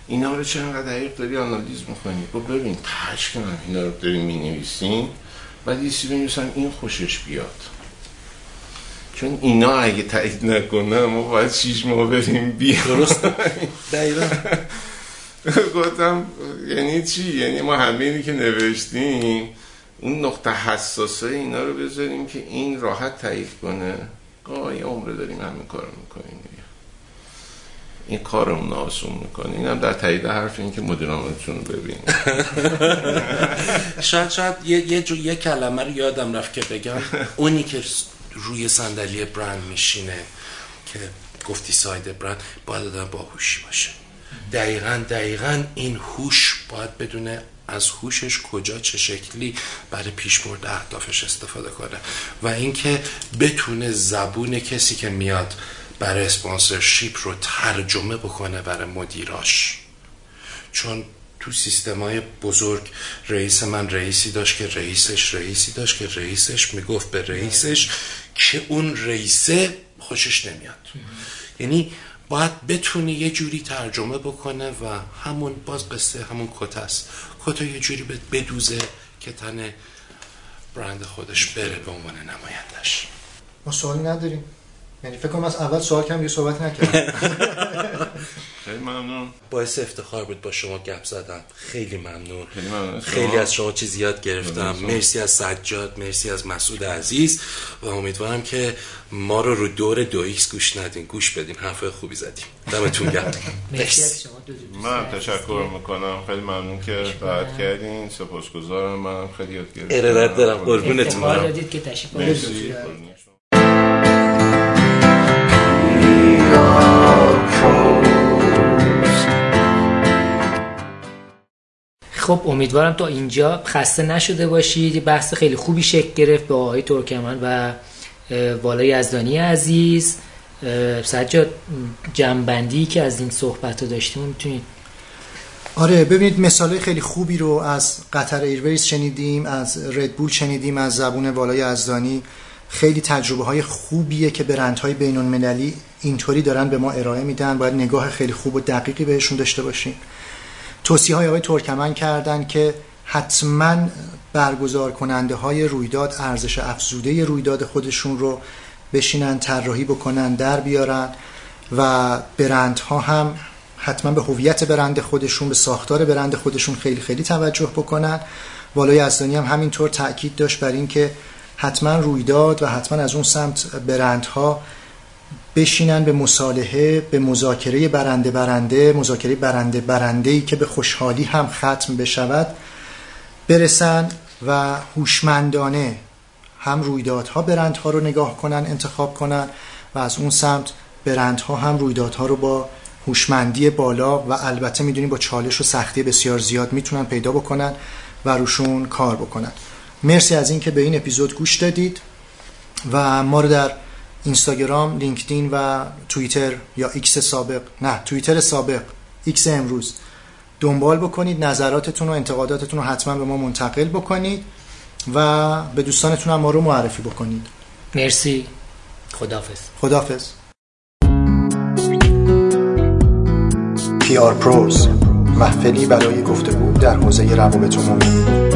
اینا رو چرا انقدر دقیق داری آنالیز می‌کنی؟ خب ببین پش کنم اینا رو داریم می‌نویسیم. بعد یه سی بنویسم این خوشش بیاد. چون اینا اگه تایید نکنن ما باید شیش ماه بریم بیا درست. دقیقا. گفتم یعنی چی؟ یعنی ما همه اینی که نوشتیم اون نقطه حساسه اینا رو بذاریم که این راحت تایید کنه. آه یه عمره داریم همین کار رو می‌کنیم. این کارمون آسون می‌کنه. این هم در تایید حرف این که مدیرانتون رو ببین شاید شاید یه, یه, جو یه کلمه رو یادم رفت که بگم. اونی که روی صندلی برند میشینه که گفتی ساید برند باید آدم باهوشی باشه. دقیقا دقیقا این هوش باید بدونه از هوشش کجا چه شکلی برای پیشبرد اهدافش استفاده کنه و اینکه بتونه زبون کسی که میاد برای اسپانسرشیپ رو ترجمه بکنه برای مدیراش. چون تو سیستم های بزرگ رئیس من رئیسی داشت که رئیسش رئیسی داشت که رئیسش می‌گفت به رئیسش که اون رئیسه خوشش نمیاد. یعنی باید بتونه یه جوری ترجمه بکنه و همون باز قصه همون کت است. کتا یه جوری بدوزه که تن برند خودش بره به عنوان نمایندش ما سوالی نداریم. یعنی فکر کنم از اول سوال کم یه صحبت نکردم. خیلی ممنون. باعث افتخار بود با شما گپ زدم. خیلی ممنون. خیلی ممنون. خیلی از شما چیزی یاد گرفتم. مرسی از سجاد مرسی از مسعود عزیز و امیدوارم که ما رو رو دور دو X گوش ندین. گوش بدین حرف خوبی زدیم. دمتون گرم. مرسی. از شما. دو من تشکر می‌کنم. خیلی ممنون که دعوت کردین. سپاسگزارم. منم خیلی یاد گرفتم. ارادت دارم. قربونتون برم. که تشریف خب امیدوارم تا اینجا خسته نشده باشید. بحث خیلی خوبی شکل گرفت با آقای ترکمن و والای یزدانی عزیز. سجاد جنبندی که از این صحبت رو داشتیم می‌تونید آره ببینید مثال خیلی خوبی رو از قطر ایرویز شنیدیم از ردبول شنیدیم از زبون والای یزدانی خیلی تجربه های خوبیه که برندهای بین المللی اینطوری دارن به ما ارائه میدن. باید نگاه خیلی خوب و دقیقی بهشون داشته باشیم. توصیه های آقای ترکمن کردن که حتما برگزار کننده های رویداد ارزش افزوده رویداد خودشون رو بشینن طراحی بکنن در بیارن و برندها هم حتما به هویت برند خودشون به ساختار برند خودشون خیلی خیلی توجه بکنن. والای یزدانی هم همینطور تاکید داشت بر اینکه حتما رویداد و حتما از اون سمت برندها بشینن به مصالحه به مذاکره برنده برنده مذاکره برنده برنده ای که به خوشحالی هم ختم بشود برسن و هوشمندانه هم رویدادها برندها رو نگاه کنن انتخاب کنن و از اون سمت برندها هم رویدادها رو با هوشمندی بالا و البته می‌دونیم با چالش و سختی بسیار زیاد می‌تونن پیدا بکنن و روشون کار بکنن. مرسی از اینکه به این اپیزود گوش دادید و ما رو در اینستاگرام، لینکدین و توییتر یا ایکس سابق. نه توییتر سابق. ایکس امروز. دنبال بکنید نظراتتون و انتقاداتتون رو حتما به ما منتقل بکنید و به دوستانتون هم ما رو معرفی بکنید. مرسی. خدافز خدافز PR Pros محفلی برای گفتگو در حوزه روابط عمومی.